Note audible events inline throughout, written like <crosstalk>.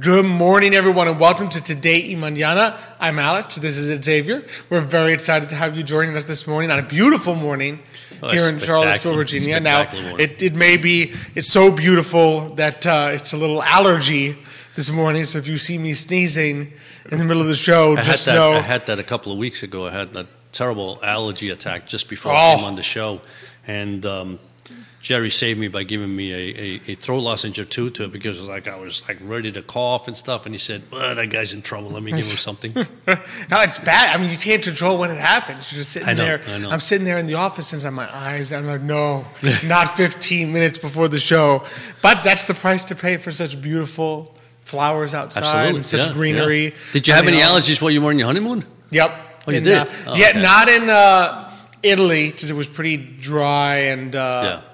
Good morning, everyone, and welcome to Today y Mañana. I'm Alex. This is Xavier. We're very excited to have you joining us this morning on a beautiful morning Oh, here in Charlottesville, Virginia. Now, it, it may be, it's so beautiful that uh, it's a little allergy this morning. So if you see me sneezing in the middle of the show, I just that, know. I had that a couple of weeks ago. I had that terrible allergy attack just before Oh. I came on the show. And um, Jerry saved me by giving me a, a, a throat lozenge or two to it because like I was like ready to cough and stuff. And he said, well, that guy's in trouble. Let me give him something. <laughs> no, it's bad. I mean, you can't control when it happens. You're just sitting I know, there. I know. I'm sitting there in the office and my eyes. I'm like, no, not <laughs> 15 minutes before the show. But that's the price to pay for such beautiful flowers outside Absolutely. and such yeah, greenery. yeah. Did you I have mean, any allergies while you were on your honeymoon? Yep. Oh, you In, did? Uh, Oh, yeah, okay. not in uh, Italy because it was pretty dry and uh, yeah.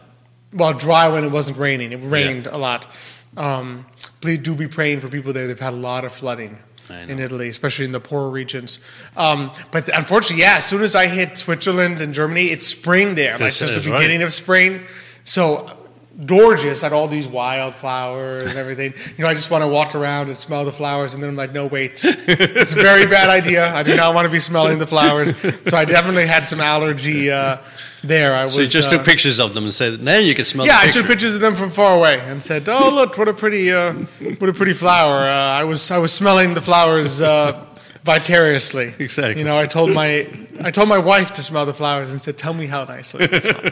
Well, dry when it wasn't raining. It rained a lot. Um, please do be praying for people there. They've had a lot of flooding in Italy, especially in the poorer regions. Um, but unfortunately, yeah, as soon as I hit Switzerland and Germany, it's spring there, like just the that's right. beginning of spring. So gorgeous at all these wildflowers and everything. You know, I just want to walk around and smell the flowers, and then I'm like, no, wait, it's a very bad idea. I do not want to be smelling the flowers. So I definitely had some allergy uh, there. I was So you just uh, took pictures of them and said, then you can smell yeah, I took pictures of them from far away and said, "Oh, look, what a pretty, uh, what a pretty flower." Uh, I was, I was smelling the flowers uh, vicariously. Exactly. You know, I told my, I told my wife to smell the flowers and said, "Tell me how nicely they smell,"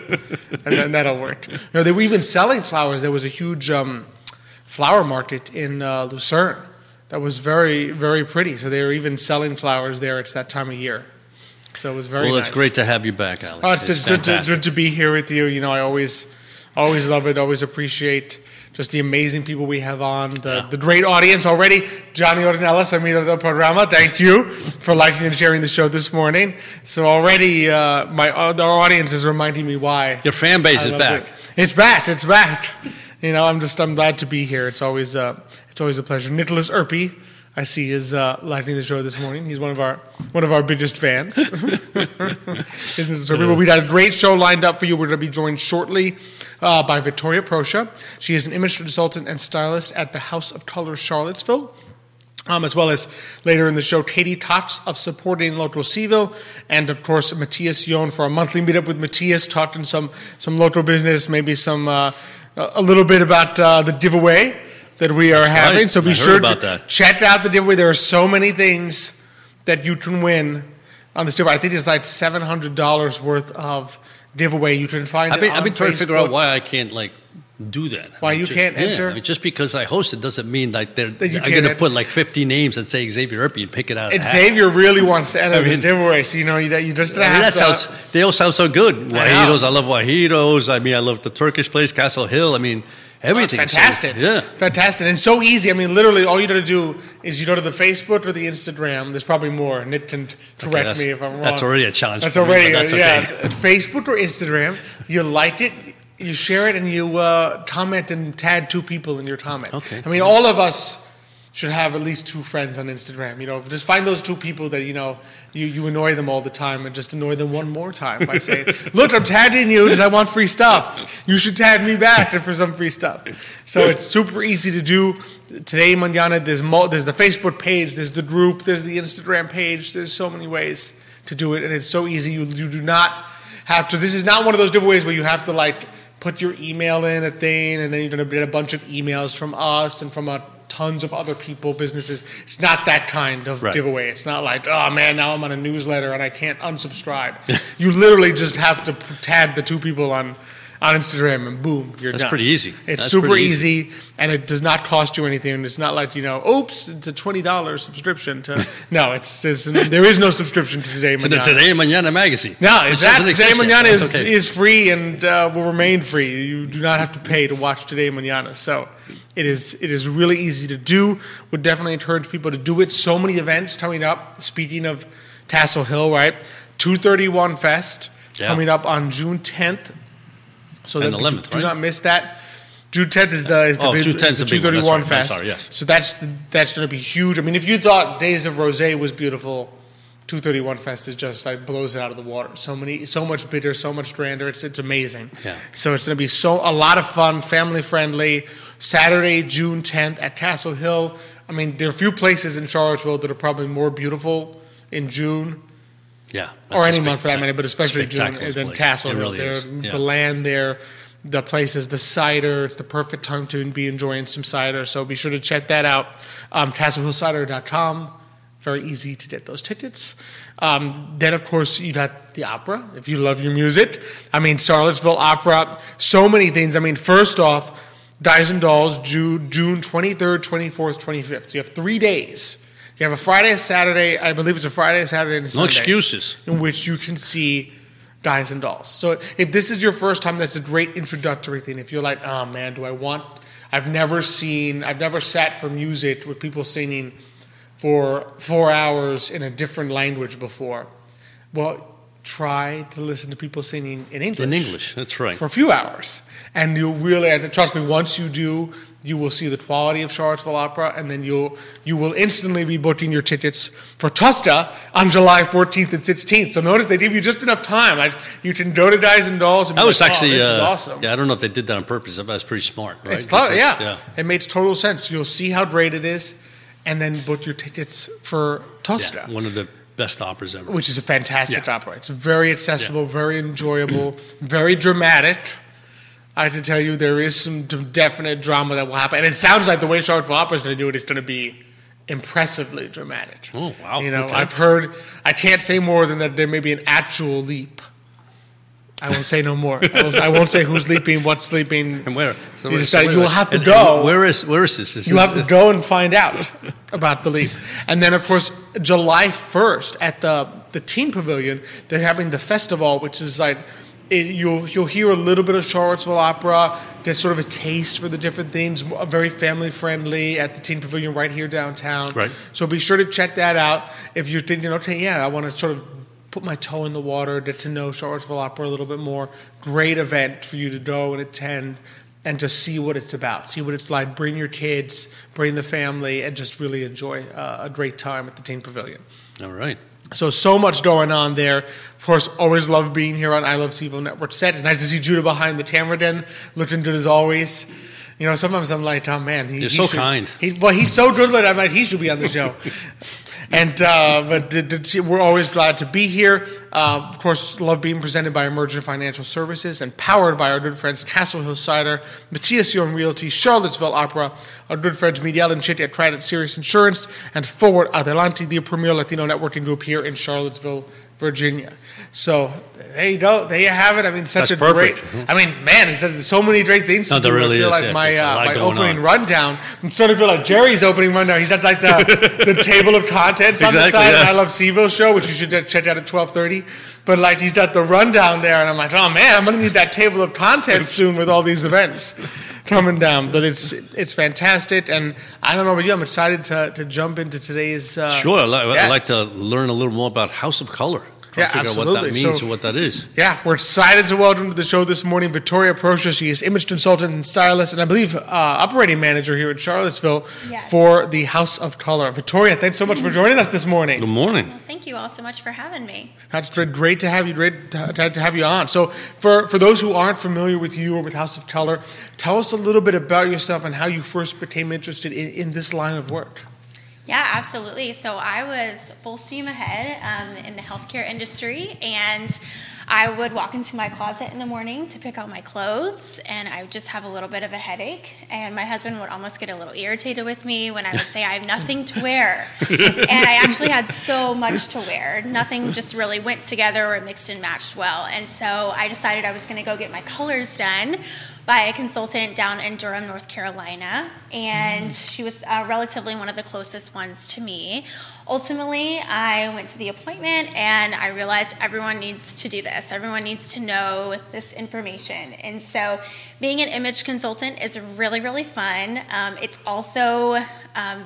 and then that'll work. You know, they were even selling flowers. There was a huge um, flower market in uh, Lucerne that was very, very pretty. So they were even selling flowers there. It's that time of year. So it was very. well, nice. it's great to have you back, Alex. Oh, it's, it's good to, good to be here with you. You know, I always, always love it. Always appreciate just the amazing people we have on, the, Yeah. the great audience already. Johnny Ornelas, amigo del programa. Thank you for liking and sharing the show this morning. So already, uh, my uh, our audience is reminding me why Your fan base I is back. it. It's back. It's back. You know, I'm just I'm glad to be here. It's always uh, it's always a pleasure. Nicholas Urpí, I see, is uh, liking the show this morning. He's one of our one of our biggest fans. <laughs> Isn't Nicholas Urpí? But we got a great show lined up for you. We're going to be joined shortly uh, by Victoria Proscia. She is an image consultant and stylist at the House of Color Charlottesville. Um, as well as later in the show, Katie Cox of Supporting Local Cville, and of course, Matthias John for a monthly meetup with Matthias, talking some, some local business, maybe some uh, a little bit about uh, the giveaway that we are having. right. So be I sure to that. check out the giveaway. There are so many things that you can win on this giveaway. I think it's like seven hundred dollars worth of giveaway. You can find I've it been, I've been trying to figure out why I can't like do that. Why I mean, you just- can't yeah, enter? I mean, just because I host it doesn't mean like they're, That you I'm going to put like 50 names and say Xavier Urpí and pick it out. And. Xavier really wants to enter I mean- giveaway, so you know you, you just I mean, have that to. sounds. They all sound so good. I. Wajitos. I, love wajitos. I mean, I love the Turkish place, Castle Hill. I mean, everything. So, fantastic. yeah. Fantastic. And so easy. I mean, literally, all you got to do is you go to the Facebook or the Instagram. There's probably more. Nick can correct that's- me if I'm wrong. that's already a challenge That's me, already, but that's yeah. okay. at Facebook or Instagram, you like it, you share it, and you uh, comment and tag two people in your comment. Okay. I mean, all of us should have at least two friends on Instagram. You know, just find those two people that, you know, you, you annoy them all the time and just annoy them one more time by saying, <laughs> look, I'm tagging you because I want free stuff. You should tag me back for some free stuff. So it's super easy to do. Today, Mañana, there's, mo- there's the Facebook page, there's the group, there's the Instagram page. There's so many ways to do it, and it's so easy. You, you do not have to. This is not one of those giveaways where you have to, like, put your email in a thing, and then you're going to get a bunch of emails from us and from a tons of other people, businesses. It's not that kind of Right. giveaway. It's not like, oh man, now I'm on a newsletter and I can't unsubscribe. <laughs> you literally just have to tag the two people on on Instagram and boom, you're That's done. pretty easy. It's That's super easy. easy. and it does not cost you anything. It's not like you know, oops, it's a twenty dollars subscription to. <laughs> no, it's, it's there is no subscription to today. To the Today Mañana magazine. No, exactly. Today. Mañana is, okay. is free and uh, will remain free. You do not have to pay to watch Today Mañana. So it is it is really easy to do. Would definitely encourage people to do it. So many events coming up. Speaking of Castle Hill, right? 231 Fest Yeah. coming up on June 10th. So And that, 11th, do right? not miss that. June 10th is the is the, Oh, big, June 10th is the is the big one. 231 right. Fest. sorry, yes. So that's the, that's going to be huge. I mean, if you thought Days of Rose was beautiful, 231 Fest is just like blows it out of the water. So many, so much bigger, so much grander. It's it's amazing. Yeah. So it's going to be so a lot of fun, family friendly. Saturday, June 10th at Castle Hill. I mean, there are a few places in Charlottesville that are probably more beautiful in June Yeah. or any month for that matter, but especially June than place. Castle It Hill. really There- is. Yeah. The land there, the places, the cider. It's the perfect time to be enjoying some cider. So be sure to check that out. Um, CastleHillCider.com. Very easy to get those tickets. Um, then, of course, you got the opera if you love your music. I mean, Charlottesville Opera. So many things. I mean, first off, Guys and Dolls, June, June 23rd, 24th, 25th. So you have three days. You have a Friday, a Saturday. I believe it's a Friday, Saturday, and a No Sunday excuses. in which you can see Guys and Dolls. So if this is your first time, that's a great introductory thing. If you're like, oh man, do I want? I've never seen, I've never sat for music with people singing for four hours in a different language before. Well, try to listen to people singing in English. In English, that's right. For a few hours. And you'll really, and trust me, once you do, you will see the quality of Charlottesville Opera, and then you'll you will instantly be booking your tickets for Tosca on July 14th and 16th. So notice they give you just enough time. Like you can go to Guys and Dolls and be That was like, oh, actually this is uh, awesome. Yeah, I don't know if they did that on purpose. That was pretty smart, right? It's clever, Because- yeah. It makes total sense. You'll see how great it is, and then book your tickets for Tosca. yeah. One of the best operas ever. which is a fantastic Yeah. opera. It's very accessible, very enjoyable, very dramatic. I can tell you, there is some definite drama that will happen, and it sounds like the way Charlottesville Opera is going to do it is going to be impressively dramatic. Oh, wow. You know, Okay. I've heard. I can't say more than that. There may be an actual leap. I will say no more. I, will, I won't say who's sleeping, what's sleeping. And where? So You so you'll have to And- go. and Where is where is this? Is You this- have to go and find out about the leap. And then, of course, July 1st at the, the Ting Pavilion, they're having the festival, which is like, it, you'll, you'll hear a little bit of Charlottesville opera. There's sort of a taste for the different things, very family friendly at the Ting Pavilion right here downtown. Right. So be sure to check that out if you're thinking, okay, yeah, I want to sort of put my toe in the water, get to know Charlottesville Opera a little bit more. Great event for you to go and attend and just see what it's about, see what it's like. Bring your kids, bring the family, and just really enjoy uh, a great time at the Ting Pavilion. All right. So, so much going on there. Of course, always love being here on I Love Cville Network set. It's nice to see Judah behind the camera den, looking good as always. You know, sometimes I'm like, oh man, he, You're he so should- kind. He, well, he's so good that I'm like, he should be on the show. <laughs> and uh, but the- the- we're always glad to be here. Uh, of course, love being presented by Emergent Financial Services and powered by our good friends Castle Hill Cider, Matthias John Realty, Charlottesville Opera, our good friends Miguel and Chit at Credit Serious Insurance, and Forward Adelante, the premier Latino networking group here in Charlottesville, Virginia. So there you go. There you have it. I mean, such That's a great. I mean, man, it's there's so many great things to No, there do. really I feel is, like yes, my uh, my opening on. rundown. I'm starting to feel like Jerry's opening rundown. He's got like the, <laughs> the table of contents on the side. yeah. I love Cville show, which you should check out at 12:30. But like he's got the rundown there, and I'm like, oh man, I'm gonna need that table of contents <laughs> soon with all these events coming down. But it's it's fantastic, and I don't know about you. I'm excited to, to jump into today's. Uh, Sure. I'd like, I'd like to learn a little more about House of Color. Try Yeah, to figure out what absolutely. that means So- and what that is. Yeah, we're excited to welcome to the show this morning Victoria Proscia. She is image consultant and stylist, and I believe uh, operating manager here in Charlottesville Yes. for the House of Color. Victoria, thanks so much for joining us this morning. Good morning. morning. Well, thank you all so much for having me. That's great, great to have you. Great to, to to have you on. So, for for those who aren't familiar with you or with House of Color, tell us a little bit about yourself and how you first became interested in, in this line of work. Yeah, absolutely. So I was full steam ahead um, in the healthcare industry, and I would walk into my closet in the morning to pick out my clothes, and I would just have a little bit of a headache. And my husband would almost get a little irritated with me when I would say I have nothing to wear, <laughs> and I actually had so much to wear. Nothing just really went together or mixed and matched well. And so I decided I was going to go get my colors done by a consultant down in Durham, North Carolina, and she was uh, relatively one of the closest ones to me. Ultimately, I went to the appointment and I realized everyone needs to do this. Everyone needs to know this information. And so, being an image consultant is really, really fun. Um, it's also um,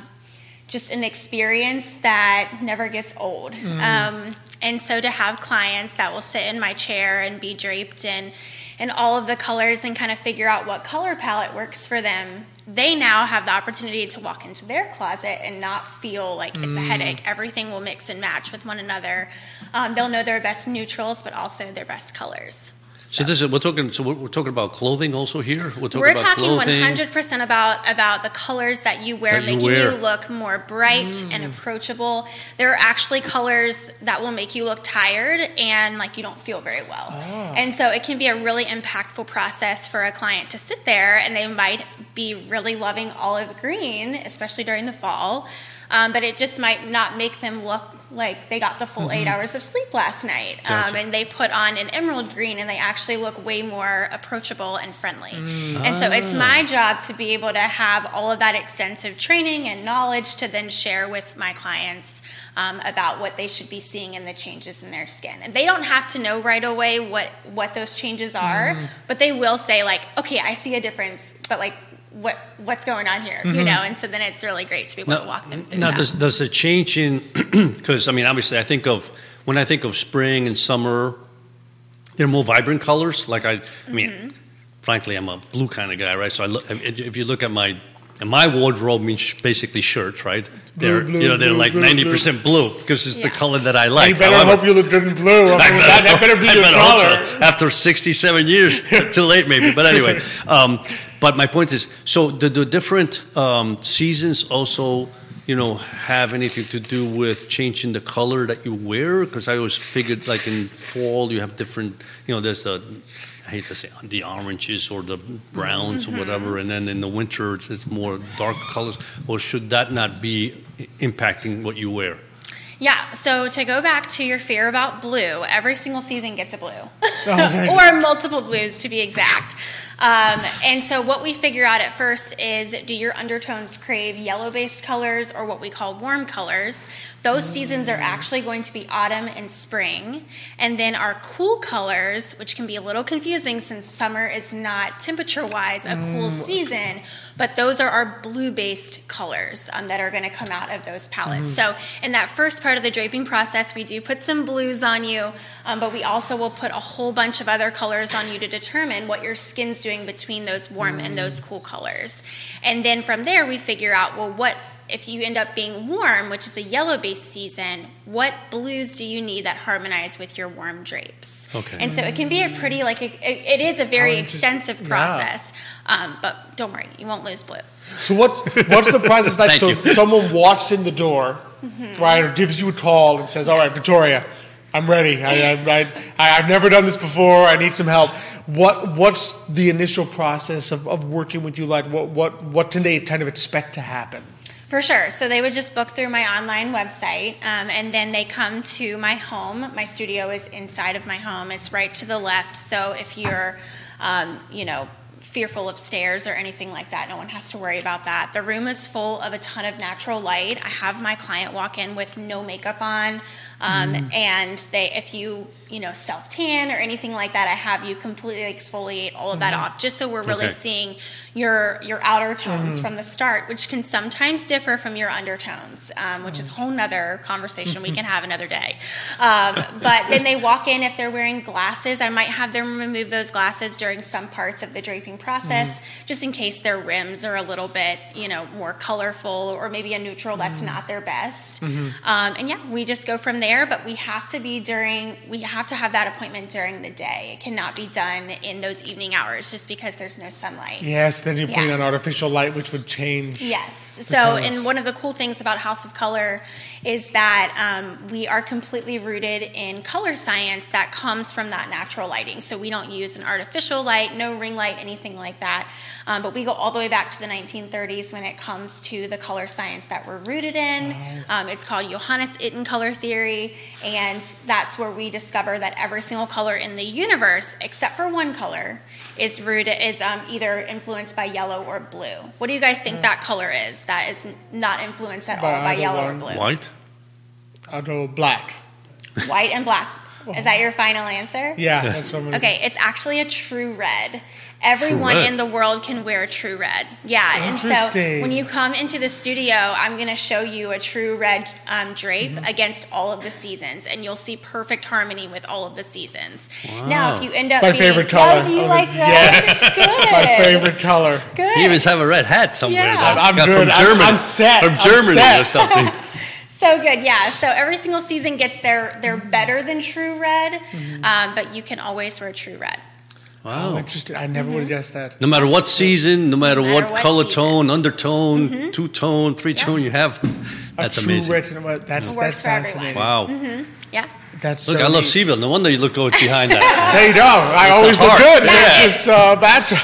just an experience that never gets old. Um, and so to have clients that will sit in my chair and be draped in in all of the colors and kind of figure out what color palette works for them, they now have the opportunity to walk into their closet and not feel like it's a headache. Everything will mix and match with one another. Um, they'll know their best neutrals, but also their best colors. So this is we're talking. So we're, we're talking about clothing also here. We're talking We're about talking clothing. 100% about about the colors that you wear, That you making wear. you look more bright mm. and approachable. There are actually colors that will make you look tired and like you don't feel very well. Oh. And so it can be a really impactful process for a client to sit there and they might be really loving olive green, especially during the fall. Um, but it just might not make them look like they got the full eight hours of sleep last night. Um, and they put on an emerald green and they actually look way more approachable and friendly. And so it's my job to be able to have all of that extensive training and knowledge to then share with my clients um, about what they should be seeing in the changes in their skin. And they don't have to know right away what, what those changes are, but they will say, like, okay, I see a difference, but like, what what's going on here, you know? And so then it's really great to be able to walk them through Now, that. does does a change in <clears throat> because I mean, obviously, I think of when I think of spring and summer, they're more vibrant colors. Like I, I mean, Mm-hmm. frankly, I'm a blue kind of guy, right? So I look if if you look at my and my wardrobe means basically shirts, right? they're blue, you know they're blue, like ninety percent blue because it's the color that I like. you better However- hope you look good in blue. <laughs> I mean, that, that better be I your better color. so. After 67 years, <laughs> too late maybe. But anyway, <laughs> um, but my point is, so the, the different um, seasons also, you know, have anything to do with changing the color that you wear? Because I always figured, like in fall, you have different, you know, there's the, I hate to say the oranges or the browns or whatever, and then in the winter it's more dark colors. Or should that not be impacting what you wear? Yeah, so to go back to your fear about blue, every single season gets a blue, <laughs> or multiple blues to be exact. Um, and so, what we figure out at first is do your undertones crave yellow based colors or what we call warm colors? Those seasons are actually going to be autumn and spring. And then our cool colors, which can be a little confusing since summer is not temperature wise a cool season, but those are our blue based colors um, that are going to come out of those palettes. So, in that first part of the draping process, we do put some blues on you, um, but we also will put a whole bunch of other colors on you to determine what your skin's doing between those warm and those cool colors. And then from there, we figure out, well, what if you end up being warm, which is a yellow based season, what blues do you need that harmonize with your warm drapes? Okay. And so it can be a pretty, like, a, it it is a very How interesting. extensive Yeah. process. Um, but don't worry, you won't lose blue. So what's what's the process like? <laughs> So you. someone walks in the door, Mm-hmm. right, or gives you a call and says, "All right, Victoria, I'm ready. I, I, I, I've never done this before. I need some help." What what's the initial process of, of working with you like? What what what can they kind of expect to happen? For sure. So they would just book through my online website, um, and then they come to my home. My studio is inside of my home. It's right to the left. So if you're, um, you know, fearful of stairs or anything like that, no one has to worry about that. The room is full of a ton of natural light. I have my client walk in with no makeup on, um, and they, if you, you know, self tan or anything like that, I have you completely exfoliate all of that off, just so we're really Okay. seeing your your outer tones from the start, which can sometimes differ from your undertones, um, which is a whole nother conversation we <laughs> can have another day. Um, but then they walk in if they're wearing glasses. I might have them remove those glasses during some parts of the draping process, just in case their rims are a little bit, you know, more colorful or maybe a neutral that's not their best. Um, and yeah, we just go from there. But we have to be during, we have to have that appointment during the day. It cannot be done in those evening hours just because there's no sunlight. Yes, then you're putting Yeah. on artificial light, which would change. Yes. So, and one of the cool things about House of Color is that um, we are completely rooted in color science that comes from that natural lighting. So we don't use an artificial light, no ring light, anything like that. Um, but we go all the way back to the 1930s when it comes to the color science that we're rooted in. Um, it's called Johannes Itten color theory, and that's where we discover that every single color in the universe, except for one color, is rooted is um, either influenced by yellow or blue. What do you guys think that color is? That is not influenced at By all by yellow one. or blue. White? I'll go black. White and black. Is that your final answer? Yeah, that's what I'm gonna Okay, it's actually a true red. Everyone in the world can wear true red. Yeah, and so Interesting. when you come into the studio, I'm going to show you a true red um, drape Mm-hmm. against all of the seasons, and you'll see perfect harmony with all of the seasons. Now, if you end up my being, favorite color. Oh, do you like like, red? yes. Good. <laughs> <laughs> My favorite color. Good. You even have a red hat somewhere. Yeah. that I'm got good. From I'm- Germany. I'm set. From I'm Germany set. or something. <laughs> So good, yeah. So every single season gets their they're better than true red, Mm-hmm. um, but you can always wear true red. Wow. Interesting. I never would have guessed that. No matter what season, no matter, matter what, what color season. tone, undertone, two tone, three Yeah. tone you have, that's a true amazing. red- well, That's It that's works for everyone. fascinating. Wow. Yeah. That's Look, so I love. Cville. No wonder you look good behind that. <laughs> There you go. I always look good Yeah. against this uh, backdrop.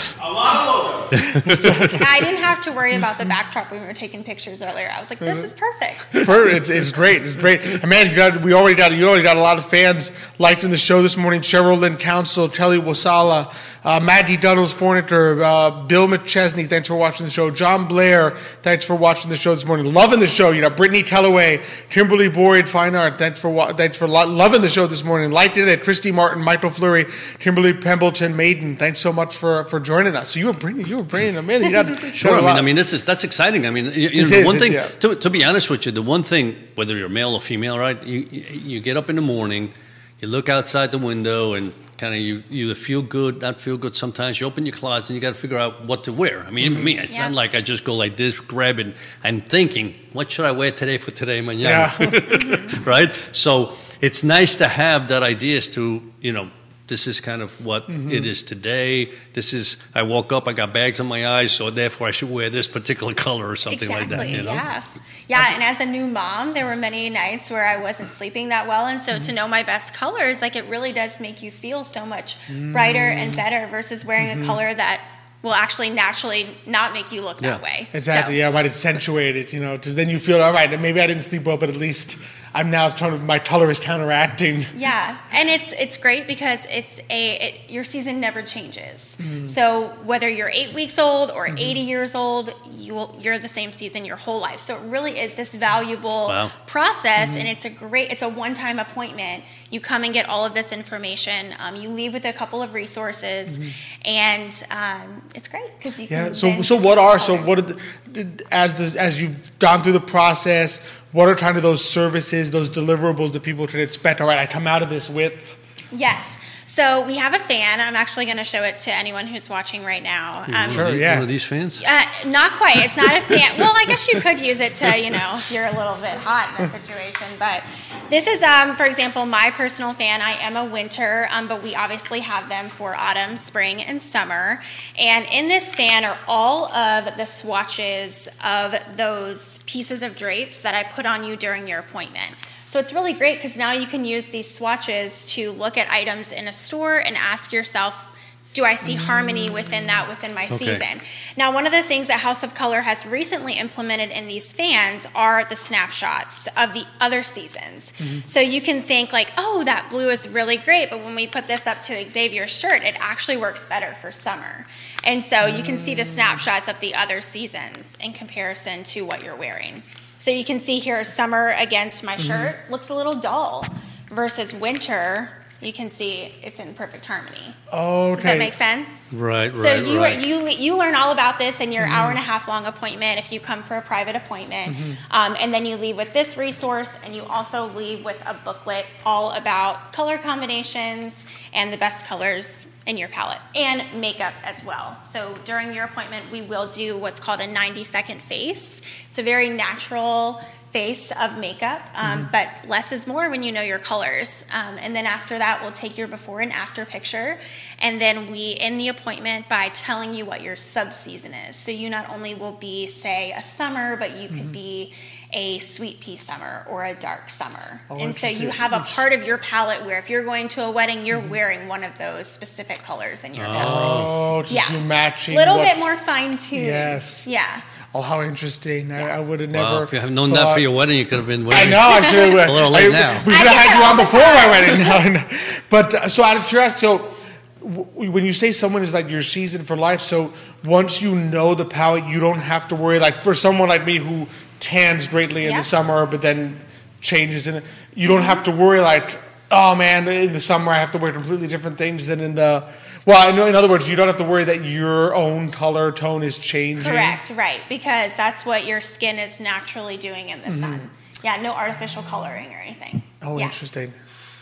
<laughs> I didn't have to worry about the backdrop when we were taking pictures earlier. I was like, this is uh-huh. perfect. Per- It's, it's great. It's great. And man, you got, we already got you already got a lot of fans liking the show this morning. Cheryl Lynn Council, Telly Wasala, uh, Maggie Duddles Forniter, uh, Bill McChesney. Thanks for watching the show. John Blair. Thanks for watching the show this morning. Loving the show. You know, Brittany Kellaway, Kimberly Boyd, Fine Art. Thanks for wa- thanks for lo- loving the show this morning. Liking it. Christy Martin, Michael Fleury, Kimberly Pembleton, Maiden. Thanks so much for, for joining us. So you were bringing you were bringing them in. You got, <laughs> Sure. I mean. I mean, this is that's exciting. I mean, you, you know, the is, one thing. yeah. To, to be honest with you, the one thing, whether you're male or female, right? You you you get up in the morning, you look outside the window, and kind of you you feel good, not feel good. Sometimes you open your closet and you got to figure out what to wear. I mean, even me, it's Yeah. not like I just go like this, grab it. I'm thinking, what should I wear today for today, mañana? <laughs> right? So it's nice to have that ideas to, you know, this is kind of what Mm-hmm. it is today. This is, I woke up, I got bags on my eyes, so therefore I should wear this particular <laughs> color or something exactly. like that, you know? Yeah. Yeah. And as a new mom, there were many nights where I wasn't sleeping that well. And so Mm-hmm. to know my best colors, like it really does make you feel so much brighter Mm. and better versus wearing Mm-hmm. a color that will actually naturally not make you look that Yeah. way. Exactly. So- Yeah, might accentuate it. You know, because then you feel all right. Maybe I didn't sleep well, but at least I'm now trying to. My color is counteracting. Yeah, and it's it's great because it's a it, your season never changes. Mm-hmm. So whether you're eight weeks old or 80 years old, you will, you're the same season your whole life. So it really is this valuable Wow. process, Mm-hmm. and it's a great it's a one time appointment. You come and get all of this information. Um, you leave with a couple of resources, and um, it's great because you Mm-hmm. Yeah. So, so what are so what are the, as the as you've gone through the process? What are kind of those services, those deliverables that people can expect? All right, I come out of this with. Yes. So we have a fan. I'm actually going to show it to anyone who's watching right now. Um, Sure, One of- yeah. One of these fans? Uh, not quite. It's not a fan. Well, I guess you could use it to, you know, if you're a little bit hot in a situation. But this is, um, for example, my personal fan. I am a winter, um, but we obviously have them for autumn, spring, and summer. And in this fan are all of the swatches of those pieces of drapes that I put on you during your appointment. So it's really great because now you can use these swatches to look at items in a store and ask yourself, do I see harmony within that within my Okay. season? Now, one of the things that House of Color has recently implemented in these fans are the snapshots of the other seasons. Mm-hmm. So you can think like, oh, that blue is really great, but when we put this up to Xavier's shirt, it actually works better for summer. And so you can see the mm. snapshots of the other seasons in comparison to what you're wearing. So you can see here summer against my mm-hmm. shirt looks a little dull versus winter. You can see it's in perfect harmony. Okay. Does that make sense? Right, right, So you right. you you learn all about this in your Mm-hmm. hour and a half long appointment if you come for a private appointment, Mm-hmm. um, and then you leave with this resource, and you also leave with a booklet all about color combinations and the best colors in your palette and makeup as well. So during your appointment, we will do what's called a 90 second face. It's a very natural face of makeup, um, but less is more when you know your colors. Um, and then after that, we'll take your before and after picture, and then we end the appointment by telling you what your subseason is. So you not only will be, say, a summer, but you could be a sweet pea summer or a dark summer. Oh, and so you have a part of your palette where if you're going to a wedding, you're wearing one of those specific colors in your palette. Oh, just Yeah. matching. A little what- bit more fine tuned. Yes. Yeah. Oh, how interesting! I, I would have never. Wow, if you have known that for your wedding, you could have been I know. I should have. <laughs> A little late now. We should have had you on before my wedding. <laughs> No, no. But uh, so out of curiosity, so w- when you say someone is like your season for life, so once you know the palette, you don't have to worry. Like for someone like me who tans greatly in Yeah. the summer, but then changes in it, you don't have to worry like, oh man, in the summer I have to wear completely different things than in the. Well, I know. In other words, you don't have to worry that your own color tone is changing. Correct, right. Because that's what your skin is naturally doing in the sun. Yeah, no artificial coloring or anything. Mm-hmm. Oh, yeah. interesting.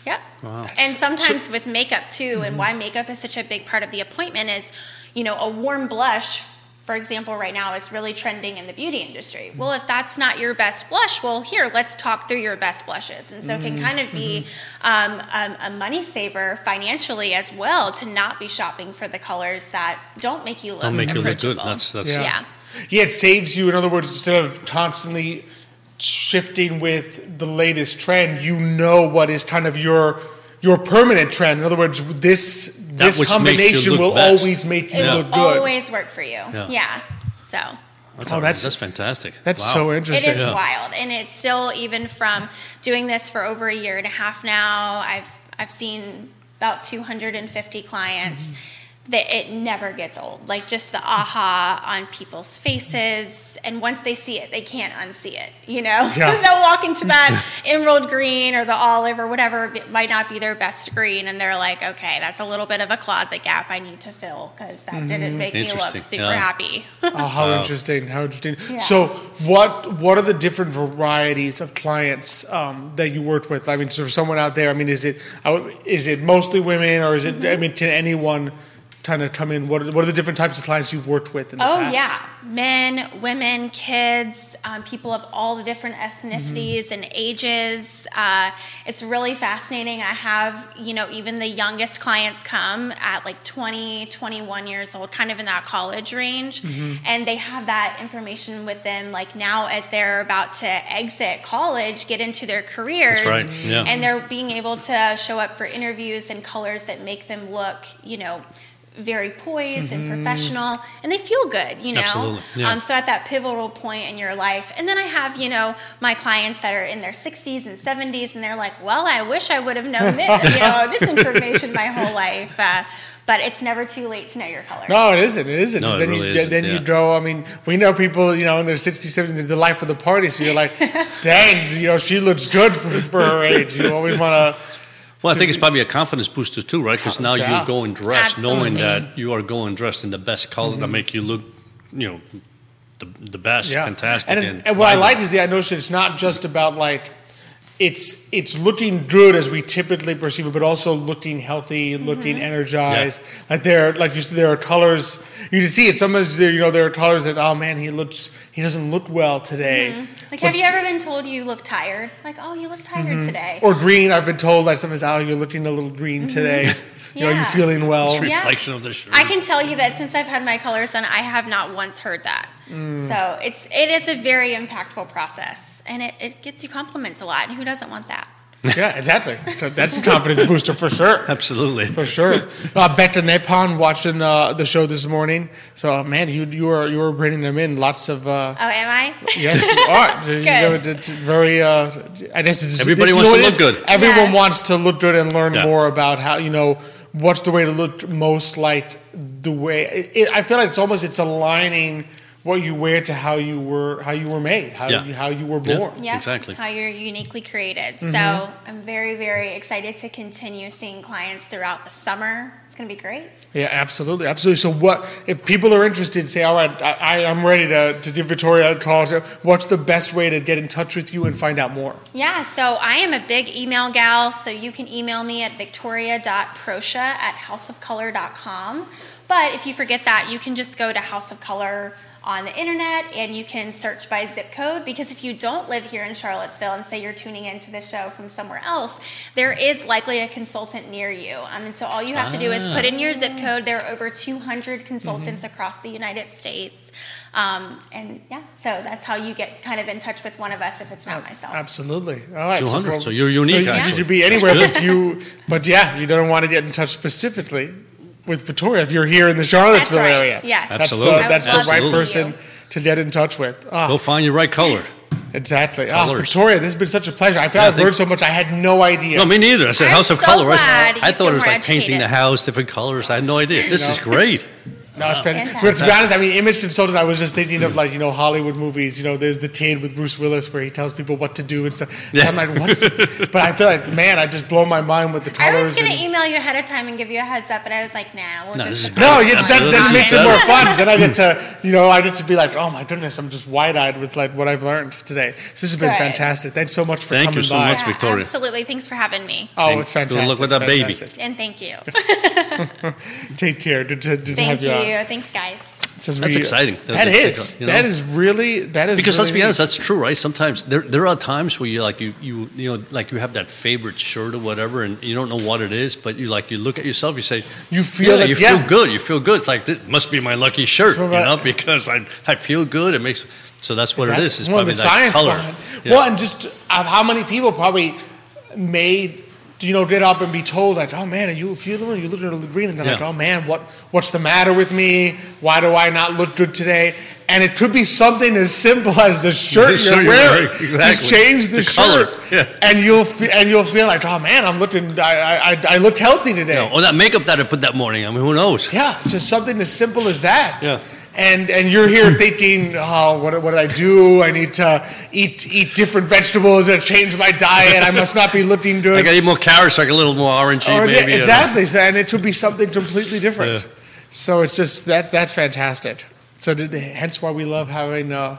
Yep. Wow. And sometimes with makeup too, and why makeup is such a big part of the appointment is, you know, a warm blush for example, right now is really trending in the beauty industry. Well, if that's not your best blush, well, here, let's talk through your best blushes. And so it can kind of be um, um, a money saver financially as well to not be shopping for the colors that don't make you look Don't make you look good. That's that's Yeah. yeah. Yeah, it saves you. In other words, instead of constantly shifting with the latest trend, you know what is kind of your your permanent trend. In other words, this That this which makes you combination will best. always make you It look will good. always work for you. Yeah. Yeah. So that's, Oh, that's- that's fantastic. That's Wow. so interesting. is Yeah. wild, and it's still even from doing this for over a year and a half now. I've I've seen about 250 clients. Mm-hmm. That it never gets old. Like just the aha on people's faces, and once they see it, they can't unsee it. You know, Yeah. <laughs> they'll walk into that emerald green or the olive or whatever it might not be their best green, and they're like, "Okay, that's a little bit of a closet gap I need to fill because that Mm-hmm. didn't make me look super yeah. happy." <laughs> Oh, how Wow. interesting! How interesting. Yeah. So, what what are the different varieties of clients um, that you worked with? I mean, so for someone out there, I mean, is it I would- is it mostly women, or is it? I mean, can anyone kind of come in? What are, what are the different types of clients you've worked with in the Oh past? yeah, men, women, kids, um, people of all the different ethnicities and ages. Uh, it's really fascinating. I have you know even the youngest clients come at like 20, 21 years old, kind of in that college range, and they have that information with them. Like now, as they're about to exit college, get into their careers, right, yeah. and they're being able to show up for interviews in colors that make them look, you know. Very poised and professional, and they feel good, you know. Absolutely, yeah. Um, so at that pivotal point in your life, and then I have, you know, my clients that are in their 60s and 70s, and they're like, "Well, I wish I would have known this, <laughs> you know, this information my whole life." Uh, but it's never too late to know your color. No, it isn't. It isn't. No, 'Cause it then really you, isn't, then yeah. you go. I mean, we know people, you know, in their 60s, 70s, the life of the party. So you're like, <laughs> dang, you know, she looks good for, for her <laughs> age. You always want to. Well, I think it's probably a confidence booster too, right? Because now Yeah. you're going dressed, knowing that you are going dressed in the best color to mm-hmm. make you look, you know, the, the best, Yeah, fantastic. And, and and what I like is the notion it's not just about like it's it's looking good as we typically perceive it, but also looking healthy, mm-hmm. looking energized. Like there, like you said, there are colors you can see it. Sometimes there, you know there are colors that oh man, he looks he doesn't look well today. Mm-hmm. Like, have you ever been told you look tired? Like, oh, you look tired mm-hmm. today. Or green, I've been told that sometimes oh you're looking a little green today. <laughs> <laughs> You know, Yeah. you're feeling well. Yeah. reflection of the shirt. I can tell you that since I've had my colors done, I have not once heard that. Mm. So it's it is a very impactful process, and it, it gets you compliments a lot. And who doesn't want that? <laughs> Yeah, exactly. So that's a <laughs> confidence booster for sure. Absolutely. For sure. Uh, Becca Nepon watching uh, the show this morning. So, uh, man, you you were you were bringing them in. Lots of uh, Oh, am I? yes, you are. You know, it's very. Uh, I guess it's, Everybody you wants know to look is? good. Everyone Yes. wants to look good and learn Yeah. more about how you know what's the way to look most like the way. It, it, I feel like it's almost it's aligning what you wear to how you were how you were made, how Yeah. you, how you were Yeah. born. Yeah, Exactly. How you're uniquely created. Mm-hmm. So I'm very, very excited to continue seeing clients throughout the summer. It's going to be great. Yeah, absolutely, absolutely. So, what if people are interested? Say, all right, I, I, I'm ready to, to give Victoria a call. What's the best way to get in touch with you and find out more? Yeah, so I am a big email gal, so you can email me at victoria.proscia at houseofcolor.com. But if you forget that, you can just go to House of Color on the internet and you can search by zip code because if you don't live here in Charlottesville and say you're tuning into the show from somewhere else, there is likely a consultant near you. Um, and so all you have to do is put in your zip code. There are over 200 consultants across the United States. Um, and yeah, so that's how you get kind of in touch with one of us if it's not myself. Absolutely. All right. 200. from- So you're unique, So you actually. could be anywhere, but you, but yeah, you don't want to get in touch specifically with Victoria if you're here in the Charlottesville That's right. area. Yeah. that's Absolutely. the, that's the I would love right person to get in touch with. Ah, Go find your right color. exactly. Ah, Colors. Victoria, this has been such a pleasure. I feel Yeah, I I've think- heard so much. I had no idea. No, me neither. I said I'm House of so Color. I- glad I, you thought it was more like painting the house, different colors. I had no idea. This is great. No, it's oh. fantastic. Fantastic. But to be honest, I mean, image consultant. I was just thinking of like you know Hollywood movies. You know, there's the kid with Bruce Willis where he tells people what to do and stuff. Yeah. I'm like, what is it? But I feel like, man, I just blow my mind with the colors. I colors. was going to and- email you ahead of time and give you a heads up, but I was like, nah, we'll No, just. <laughs> no, better. yeah, that's, then This it is makes it more fun. Then I get to, you know, I get to be like, oh my goodness, I'm just wide eyed with like what I've learned today. So this has been Good. fantastic. Thanks so much for Thank coming you so by. much. Victoria. Absolutely. Thanks for having me. Oh, Thank- it's fantastic. good luck with that baby. Fantastic. And thank you. <laughs> Take care. Good to, good to Thank have you. on. You. Thanks, guys. Says That's we- exciting. That That's- is. you know? That is really. That is Because really let's be honest, that's true, right? Sometimes there there are times where you like you you you know like you have that favorite shirt or whatever, and you don't know what it is, but you like you look at yourself, you say You feel yeah, it, you yeah. feel good, you feel good. It's like this must be my lucky shirt, you know, because I I feel good. It makes so that's what it is. It's well, probably the that science color. behind. Yeah. Well, and just uh, how many people probably made you know get up and be told like, oh man, are you feeling? You looking a little green, and they're like, oh man, what what's the matter with me? Why do I not look good today? And it could be something as simple as the shirt The you're shirt you're wearing. wearing, Just exactly. change the, The shirt, color, yeah. and you'll fe- and you'll feel like, oh man, I'm looking, I I, I, looked healthy today. Know, or that makeup that I put that morning. I mean, who knows? Yeah, just something as simple as that. Yeah. And and you're here <clears throat> thinking, oh, what, what did I do? I need to eat eat different vegetables and change my diet. I must not be looking <laughs> I good. got to eat more carrots, like a little more orangey, Or, maybe. yeah, exactly, So- and it could be something completely different. Yeah. So it's just that that's fantastic. So did, hence why we love having uh,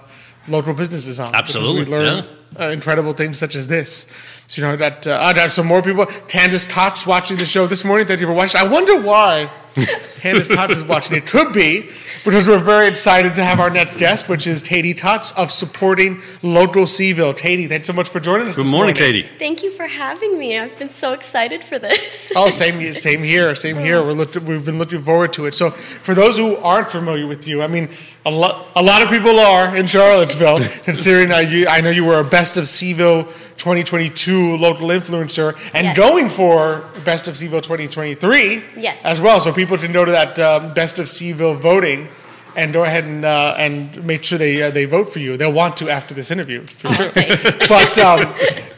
local businesses on. Absolutely, we learn uh, incredible things such as this. So you know that uh, I'd have some more people. Candace Cox watching the show this morning. Thank you for watching. I wonder why <laughs> Candace Cox is watching. It could be because we're very excited to have our next guest, which is Katie Cox of supporting local Cville. Katie, thanks so much for joining us. Good this morning, Katie. Thank you for having me. I've been so excited for this. <laughs> Oh, same, same here, same here. We're look, we've been looking forward to it. So, for those who aren't familiar with you, I mean, a lot, a lot of people are in Charlottesville. <laughs> considering uh, you, I know you were a Best of Cville 2022 local influencer, and Yes. going for Best of Cville 2023 Yes. as well. So people can go to that um, Best of Cville voting. And go ahead and uh, and make sure they uh, they vote for you. They'll want to after this interview, <laughs> for sure. <laughs> but um,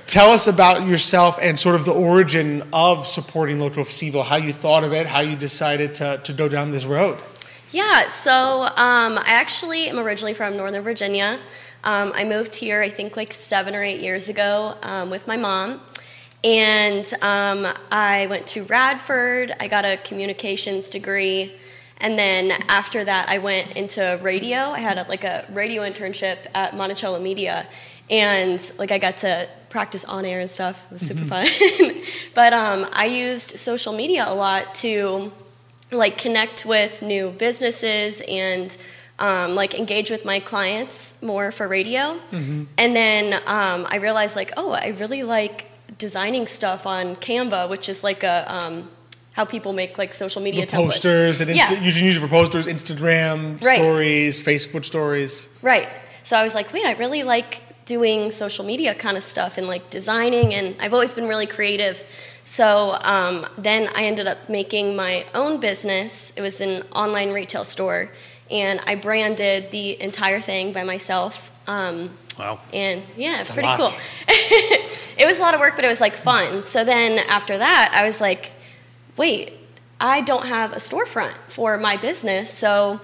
tell us about yourself and sort of the origin of supporting Local Cville, how you thought of it, how you decided to, to go down this road. Yeah, so um, I actually am originally from Northern Virginia. Um, I moved here, I think, like seven or eight years ago um, with my mom. And um, I went to Radford, I got a communications degree. And then after that, I went into radio. I had a, like a radio internship at Monticello Media. And like I got to practice on air and stuff. It was super fun. <laughs> but um, I used social media a lot to like connect with new businesses and um, like engage with my clients more for radio. And then um, I realized like, oh, I really like designing stuff on Canva, which is like a um, how people make like social media The templates. posters, and yeah, you can use it for posters, Instagram Right. stories, Facebook stories. right. So I was like, wait, I really like doing social media kind of stuff and like designing, and I've always been really creative. So um, then I ended up making my own business. It was an online retail store, and I branded the entire thing by myself. Um, Wow. and yeah, a pretty cool. <laughs> it was a lot of work, but it was like fun. So then after that, I was like, wait, I don't have a storefront for my business. So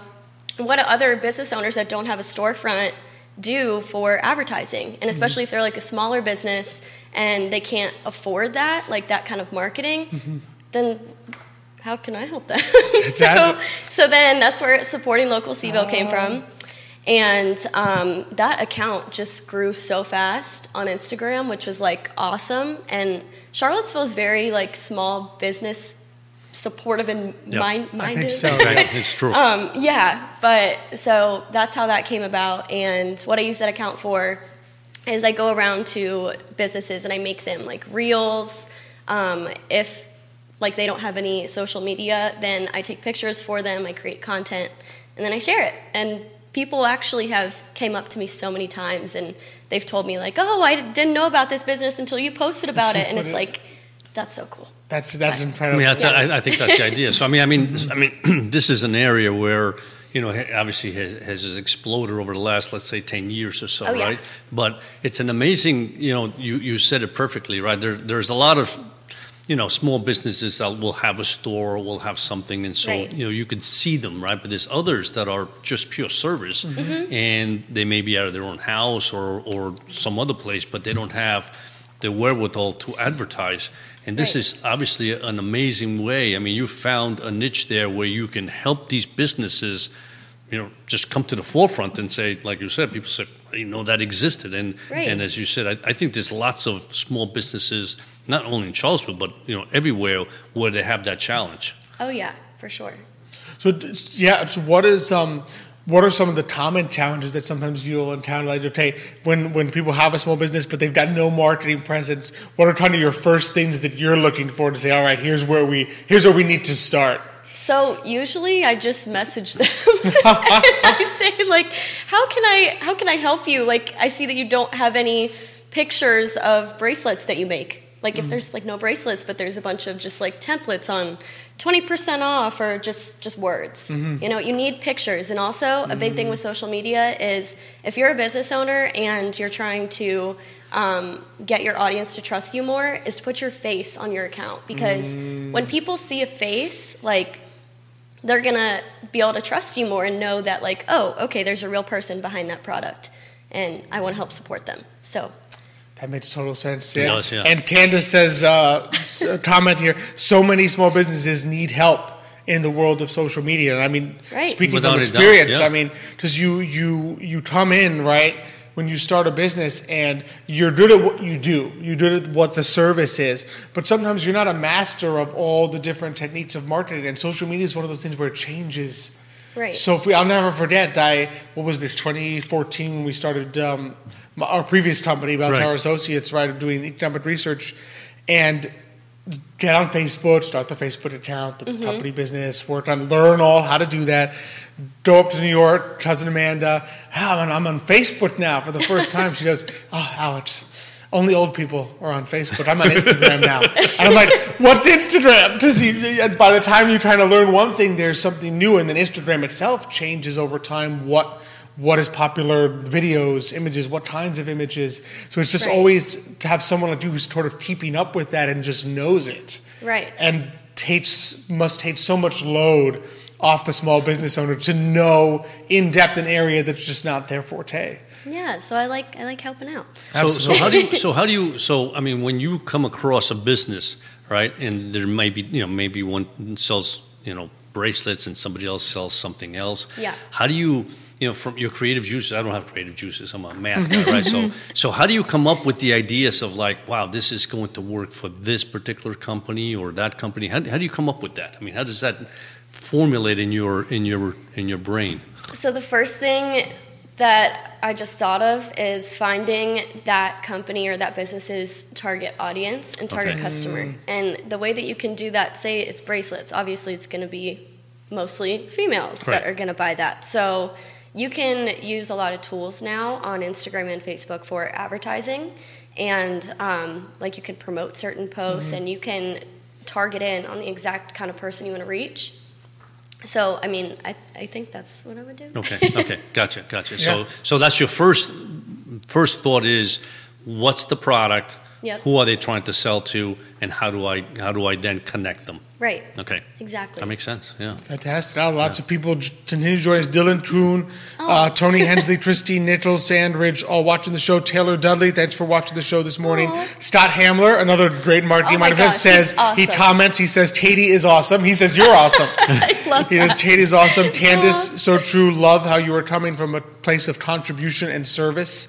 what do other business owners that don't have a storefront do for advertising? And especially if they're like a smaller business and they can't afford that, like that kind of marketing, then how can I help them? <laughs> so, so then that's where supporting local Cville came from. And um, that account just grew so fast on Instagram, which was like awesome. And Charlottesville is very like small business supportive and Yeah. mind I minded. think so. <laughs> Right, it's true. Um, yeah, but so that's how that came about. And what I use that account for is I go around to businesses and I make them like reels. Um, if like they don't have any social media, then I take pictures for them. I create content and then I share it. And people actually have came up to me so many times and they've told me like, "Oh, I didn't know about this business until you posted about it." And it's like, that's so cool. That's that's I incredible. mean, that's, I, I think that's the idea. So, I mean, I mean, I mean, <clears throat> this is an area where you know obviously has, has exploded over the last, let's say, ten years or so, Oh, yeah. right? But it's an amazing. You know, you you said it perfectly, right? There, there's a lot of you know small businesses that will have a store, will have something, and so Right. you know you could see them, right? But there's others that are just pure service, Mm-hmm. and they may be out of their own house or or some other place, but they don't have the wherewithal to advertise. And this Right. is obviously an amazing way. I mean, you found a niche there where you can help these businesses, you know, just come to the forefront and say, like you said, people say, I didn't know that existed. And Right. and as you said, I, I think there's lots of small businesses, not only in Charlottesville, but you know, everywhere where they have that challenge. Oh yeah, for sure. So yeah, so what is um, what are some of the common challenges that sometimes you'll encounter? Like, okay, when when people have a small business but they've got no marketing presence, what are kind of your first things that you're looking for to say, all right, here's where we here's where we need to start? So usually I just message them. and <laughs> I say like, how can I how can I help you? Like I see that you don't have any pictures of bracelets that you make. Like if mm. there's like no bracelets, but there's a bunch of just like templates on 20% off or just just words. Mm-hmm. You know, you need pictures. And also a big thing mm. with social media is if you're a business owner and you're trying to um, get your audience to trust you more, is to put your face on your account. Because mm. when people see a face, like they're gonna be able to trust you more and know that like oh okay there's a real person behind that product and i want to help support them. So That makes total sense. It does, yeah. And Candace says, uh, s- a comment here: so many small businesses need help in the world of social media. And I mean, Right. speaking Without from experience, yeah. I mean, because you you you come in right when you start a business and you're good at what you do, you're good at what the service is, but sometimes you're not a master of all the different techniques of marketing. And social media is one of those things where it changes. Right. So if we, I'll never forget. I what was this 2014 when we started um, my, our previous company, Bell Right. Tower Associates, right, doing economic research, and get on Facebook, start the Facebook account, the company business, work on, learn all how to do that. Go up to New York, cousin Amanda. "Ah, I'm on, I'm on Facebook now for the first <laughs> time. She goes, "Oh, Alex." Only old people are on Facebook. I'm on Instagram now. And I'm like, what's Instagram? <laughs> Because by the time you kind of learn one thing, there's something new, and then Instagram itself changes over time. What what is popular videos, images, what kinds of images. So it's just Right. always to have someone like you who's sort of keeping up with that and just knows it. Right. And takes must take so much load off the small business owner to know in depth an area that's just not their forte. yeah so i like i like helping out So, so how do you? <laughs> So how do you? So I mean, when you come across a business, right, and there may be, you know, maybe one sells, you know, bracelets and somebody else sells something else. Yeah. How do you? You know, from your creative juices, I don't have creative juices. I'm a math guy, mm-hmm, right? So, mm-hmm. so how do you come up with the ideas of like, wow, this is going to work for this particular company or that company? How, how do you come up with that? I mean, how does that formulate in your in your in your brain? So the first thing that I just thought of is finding that company or that business's target audience and target Okay. customer. Mm. And the way that you can do that, say it's bracelets, obviously it's going to be mostly females Right. that are going to buy that. So you can use a lot of tools now on Instagram and Facebook for advertising. And um, like you can promote certain posts and you can target in on the exact kind of person you want to reach. So, I mean, I, I think that's what I would do. Okay, <laughs> okay, gotcha, gotcha. Yeah. So, so that's your first first thought is, what's the product? Yep. Who are they trying to sell to, and how do I how do I then connect them? Right. Okay, Exactly. that makes sense. Yeah. Fantastic. Oh, lots of people j- continue to join us. Dylan Kuhn, uh, Oh. Tony Hensley, Christine Nichols, Sandridge, all watching the show. Taylor Dudley, thanks for watching the show this morning. Aw. Scott Hamler, another great marketing Oh my manager, gosh, says awesome. he comments. He says Katie is awesome. He says you're awesome. <laughs> I love He goes, that. Katie is awesome. Candace, so true. Love how you are coming from a place of contribution and service.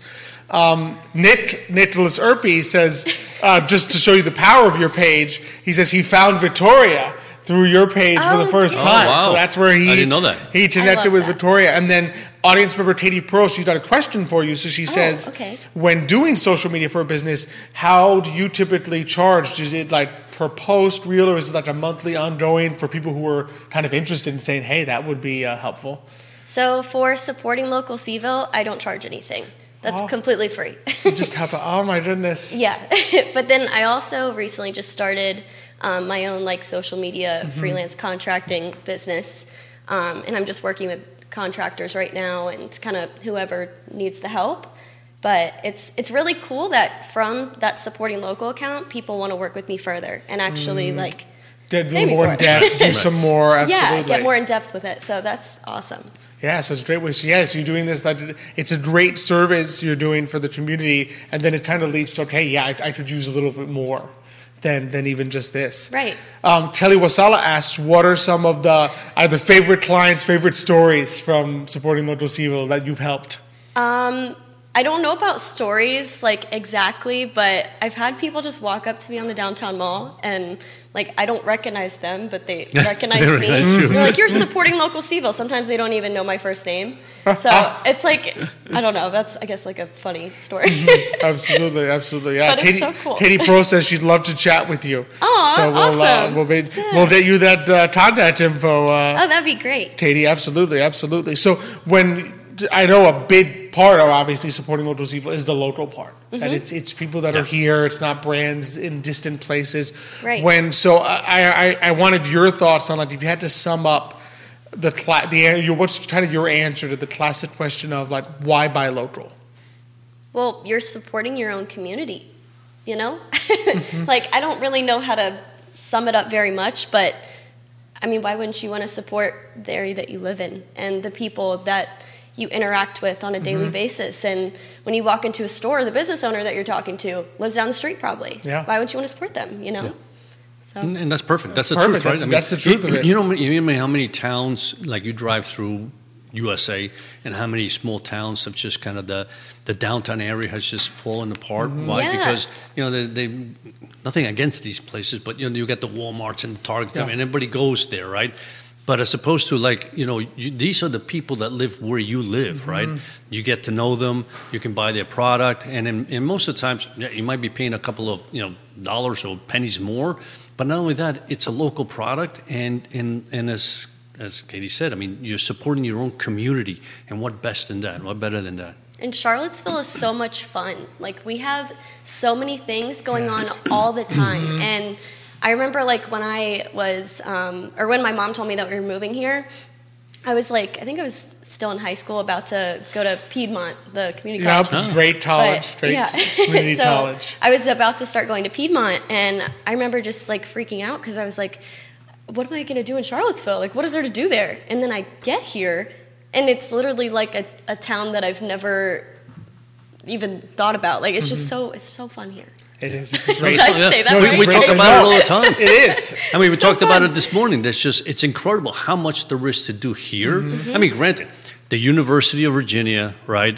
Um, Nick Nickolas Urpí says, uh, just to show you the power of your page, he says he found Victoria through your page for the Oh, first Oh, time. wow. So that's where he I didn't know that. he connected with that. Victoria, and then audience member Katie Pearl. She's got a question for you. So she says, Oh, okay. when doing social media for a business, how do you typically charge? Is it like per post, real or is it like a monthly ongoing for people who are kind of interested in saying, hey, that would be uh, helpful? So for supporting local CVille, I don't charge anything. That's Oh. completely free. You <laughs> just have to, oh my goodness. yeah. <laughs> but then I also recently just started um, my own like social media Mm-hmm. freelance contracting business, um, and I'm just working with contractors right now and kind of whoever needs the help. But it's it's really cool that from that supporting local account, people want to work with me further and actually Mm. like Get a Pay little me more in depth, do <laughs> some more. Absolutely. yeah get more in depth with it. So that's awesome. Yeah, so it's a great way. So yes, you're doing this. That it's a great service you're doing for the community, and then it kind of leads to okay, yeah, I, I could use a little bit more than than even just this. Right. Um, Kelly Wasala asked, what are some of the either favorite clients, favorite stories from supporting local Cville that you've helped? Um, I don't know about stories like exactly, but I've had people just walk up to me on the downtown mall and like I don't recognize them, but they <laughs> recognize They me. you. They're like, "You're supporting local Cville." Sometimes they don't even know my first name, so <laughs> it's like I don't know. That's I guess like a funny story. Absolutely, absolutely. Yeah, <laughs> But it's Katie, so cool. Katie Pro says she'd love to chat with you. Aw, so we'll uh, we'll, be, Yeah. we'll get you that uh, contact info. Uh, oh, that'd be great. Katie, absolutely, absolutely. So when I know a big part of obviously supporting local is the local part. Mm-hmm. That it's it's people that are here. It's not brands in distant places. Right. When so I I, I wanted your thoughts on like if you had to sum up the cla- the your what's kind of your answer to the classic question of like why buy local. Well, you're supporting your own community, you know? <laughs> like, I don't really know how to sum it up very much, but I mean, why wouldn't you want to support the area that you live in and the people that you interact with on a daily mm-hmm. basis? And when you walk into a store, the business owner that you're talking to lives down the street probably. Yeah. Why wouldn't you want to support them, you know? So, And, and that's perfect. That's the Perfect. truth, right? That's- that's the truth you, of it. You know, you know how many towns like you drive through USA, and how many small towns have just kind of the the downtown area has just fallen apart. Mm-hmm. Why? Yeah. Because you know they, they nothing against these places, but you know you get the WalMarts and the Targets, Yeah. and everybody goes there, right? But as opposed to like you know you, these are the people that live where you live, mm-hmm. right? You get to know them, you can buy their product, and in, and most of the times yeah, you might be paying a couple of you know dollars or pennies more, but not only that, it's a local product, and and and as as Katie said, I mean you're supporting your own community, and what best than that? What better than that? And Charlottesville is so much fun. Like we have so many things going on all the time. Mm-hmm. And I remember like when I was, um, or when my mom told me that we were moving here, I was like, I think I was still in high school, about to go to Piedmont, the community Yeah, college. great college, great yeah. <laughs> community so college. I was about to start going to Piedmont, and I remember just like freaking out because I was like, "What am I going to do in Charlottesville? Like, what is there to do there?" And then I get here, and it's literally like a, a town that I've never even thought about. Like, it's Mm-hmm. just so it's so fun here. It is. It's a great. Did I say that No, right? we talk about it all the time. It is. <laughs> I mean, we so talked about it this morning. That's just, it's incredible how much there is to do here. Mm-hmm. I mean, granted, the University of Virginia, right,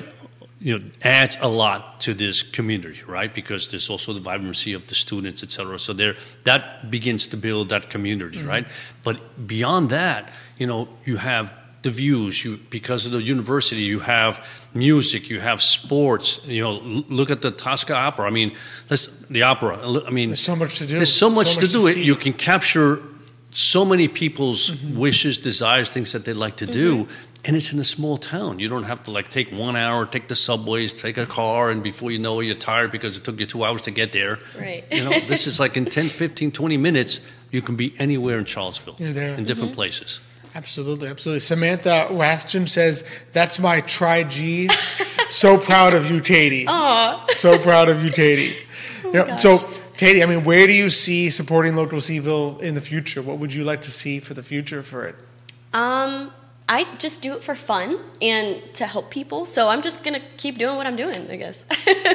you know, adds a lot to this community, right? Because there's also the vibrancy of the students, et cetera. So there, that begins to build that community, Mm-hmm. right? But beyond that, you know, you have the views. You because of the university, you have music, you have sports. You know, l- look at the Tosca Opera. I mean, let's, the opera. I mean, There's so much to do. there's so much, to do. see. Mm-hmm. it. You can capture so many people's wishes, desires, things that they'd like to do, and it's in a small town. You don't have to like take one hour, take the subways, take a car, and before you know it, you're tired because it took you two hours to get there. Right. You know, this is like in 10, 15, 20 minutes, you can be anywhere in Charlottesville, You're there. in different Mm-hmm. places. Absolutely, absolutely. Samantha Rathjen says, "That's my tri G." <laughs> so proud of you, Katie. So proud of you, Katie. Yep. So, Katie, I mean, where do you see supporting local Cville in the future? What would you like to see for the future for it? Um, I just do it for fun and to help people. So I'm just gonna keep doing what I'm doing, I guess.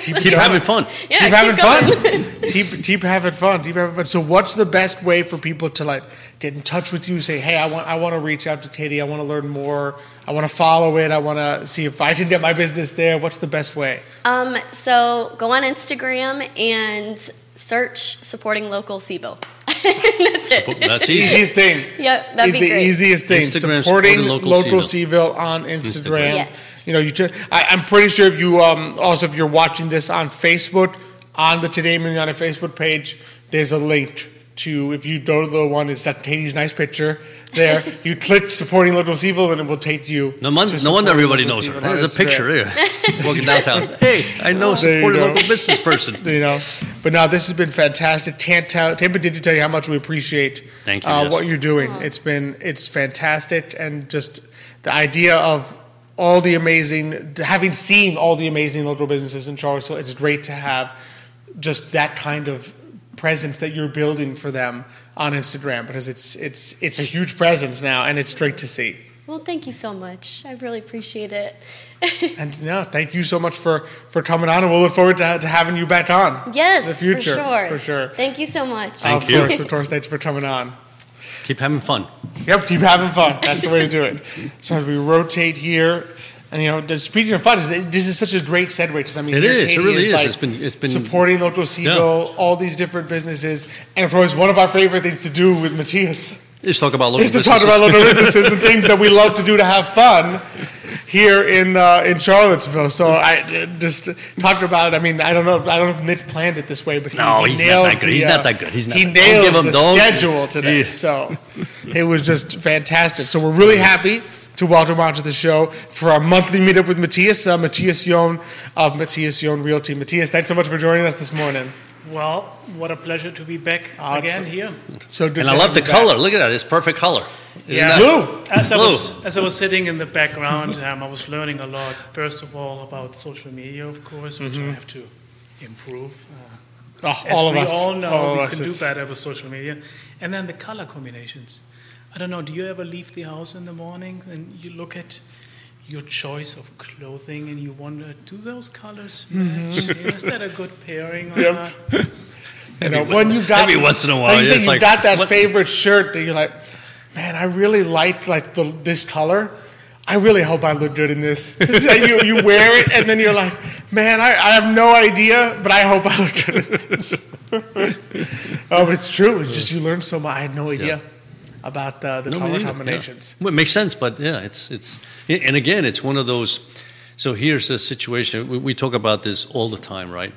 Keep going. having fun. Yeah, keep keep having <laughs> going. fun. keep keep having fun. Keep having fun. So, what's the best way for people to like get in touch with you? Say, hey, I want I want to reach out to Katie. I want to learn more. I want to follow it. I want to see if I can get my business there. What's the best way? Um, so go on Instagram and search supporting local Cville. That's it. That's easy. Easiest thing. Yep, that'd be the great. easiest thing. Instagram, supporting supporting local, local Cville on Instagram. Instagram. Yes. You know, you. T- I, I'm pretty sure if you um, also if you're watching this on Facebook on the Today y Mañana Facebook page, there's a link to if you go to the one. It's got Katie's nice picture there. <laughs> you click supporting local Cville, and it will take you. No, mon- to no wonder everybody knows her. There's a picture Instagram. here. <laughs> Walking downtown. <laughs> Hey, I know There you supporting local business person. you know. But now this has been fantastic. Can't tell. Tampa did to tell you how much we appreciate Thank you, uh, yes. what you're doing. It's been it's fantastic, and just the idea of all the amazing, having seen all the amazing local businesses in Charlottesville, it's great to have just that kind of presence that you're building for them on Instagram because it's it's it's a huge presence now, and it's great to see. Well, thank you so much. I really appreciate it. <laughs> And no, thank you so much for for coming on, and we'll look forward to, to having you back on. yes, in the future, for sure. for sure. Thank you so much. Thank of you. course, of course. Thanks for coming on. Keep having fun. Yep, keep having fun. That's the way to do it. So as we rotate here, And you know, the- speaking of fun, is this is such a great segue because I mean, It is, it really is. like, It's been- it's been- supporting local Cville, all these different businesses, and of course, one of our favorite things to do with Matthias Let's talk about local is to talk about businesses. Loto businesses and things that we love to do to have fun here in uh, in Charlottesville. So I just talked about. I mean, I don't know. I don't know if Nick planned it this way, but he, No, he he's not that good. the, He's uh, not that good. He's not he that- nailed give him the schedule today. Yeah. So it was just fantastic. So we're really happy to welcome onto the show for our monthly meetup with Matthias, uh, Matthias John of Matthias John Realty. Matthias, thanks so much for joining us this morning. Well, what a pleasure to be back Awesome. again here. So good. And I love the you back. color. Look at that. It's perfect color. Isn't Yeah. Blue. As I Blue. was as I was sitting in the background, um, I was learning a lot. First of all, about social media, of course, which I have to improve. Uh, Oh, as Mm-hmm. all of we us. all know, all of we us. can do It's- better with social media. And then the color combinations. I don't know. Do you ever leave the house in the morning and you look at your choice of clothing and you wonder, do those colors match? Is that a good pairing? Or Mm-hmm. Yep. not? You know, when you got every once in a while, like you yeah, you like, got that what- favorite shirt that you're like, man, I really liked like the, this color. I really hope I look good in this. <laughs> 'Cause, you you wear it and then you're like, man, I, I have no idea, but I hope I look good in this. <laughs> oh, but it's true. It's just you learn so much. I had no idea about uh, the No, color neither, yeah. combinations. Well, it makes sense, but yeah, it's it's and again, it's one of those. So here's the situation. We, we talk about this all the time, right?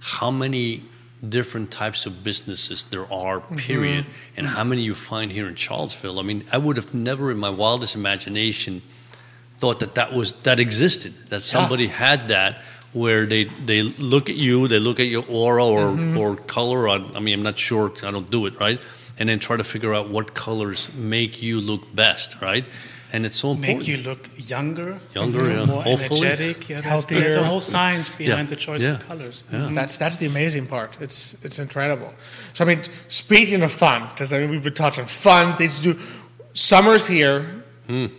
How many different types of businesses there are, period, and how many you find here in Charlottesville? I mean, I would have never, in my wildest imagination, thought that that was that existed. That somebody had that. Where they, they look at you, they look at your aura or, or color. I, I mean, I'm not sure. I don't do it right, and then try to figure out what colors make you look best, right? And it's so important. make you look younger, Younger, you know, yeah. more Hopefully. energetic. Yeah, there's, Healthier. there's a whole science behind Yeah. the choice Yeah. of colors. Yeah. Mm-hmm. That's that's the amazing part. It's it's incredible. So I mean, speaking of fun, because I mean we've been touching fun things to do. Summer's here,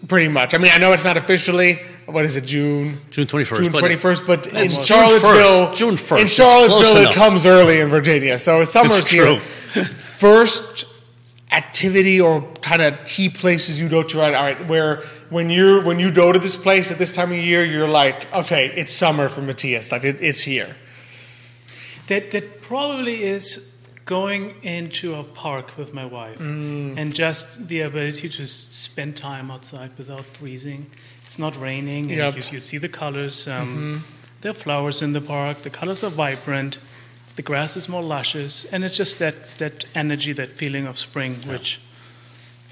pretty much. I mean, I know it's not officially. What is it? June. June 21st. June but- twenty first, but in Charlottesville, June 1st, In Charlottesville, it enough. comes early in Virginia, so summer's It's here. First activity or kind of key places you go to. All right, where when you when you go to this place at this time of year, you're like, okay, it's summer for Matthias. Like it, it's here. That that probably is going into a park with my wife and just the ability to spend time outside without freezing. It's not raining, and you, you see the colors. Um, There are flowers in the park. The colors are vibrant. The grass is more luscious, and it's just that that energy, that feeling of spring, which,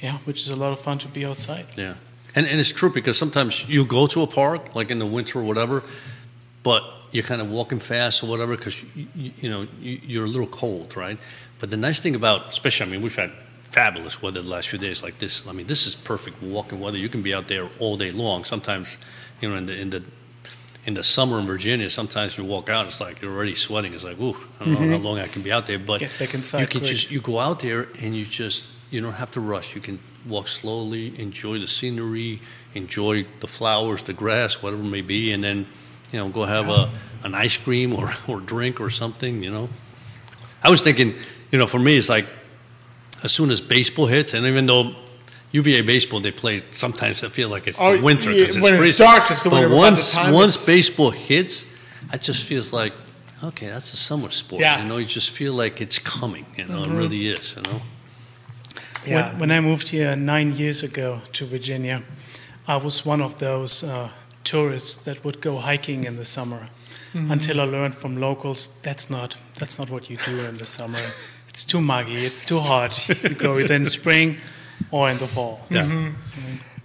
yeah, which is a lot of fun to be outside. Yeah. And, and it's true because sometimes you go to a park, like in the winter or whatever, but you're kind of walking fast or whatever because, you, you, you know, you, you're a little cold, right? But the nice thing about, especially, I mean, we've had fabulous weather the last few days like this. I mean, this is perfect walking weather. You can be out there all day long. Sometimes, you know, in the, in the, in the summer in Virginia, sometimes you walk out, it's like you're already sweating. It's like, ooh, I don't know how mm-hmm. long I can be out there. But Get back inside you can quick. just you go out there and you just you don't have to rush. You can walk slowly, enjoy the scenery, enjoy the flowers, the grass, whatever it may be, and then you know go have a an ice cream or <laughs> or drink or something. You know, I was thinking, you know, for me it's like as soon as baseball hits, and even though UVA baseball they play sometimes I feel like it's Oh, the winter yeah, 'cause it's when it starts, it's the but winter, but by the once time once it's- baseball hits, it just feels like. Okay, that's a summer sport. Yeah. You know, you just feel like it's coming. You know, it really is. You know. Yeah. When, when I moved here nine years ago to Virginia, I was one of those uh, tourists that would go hiking in the summer. Until I learned from locals that's not that's not what you do in the summer. It's too muggy. It's too hot. You <laughs> go either in spring or in the fall. Yeah.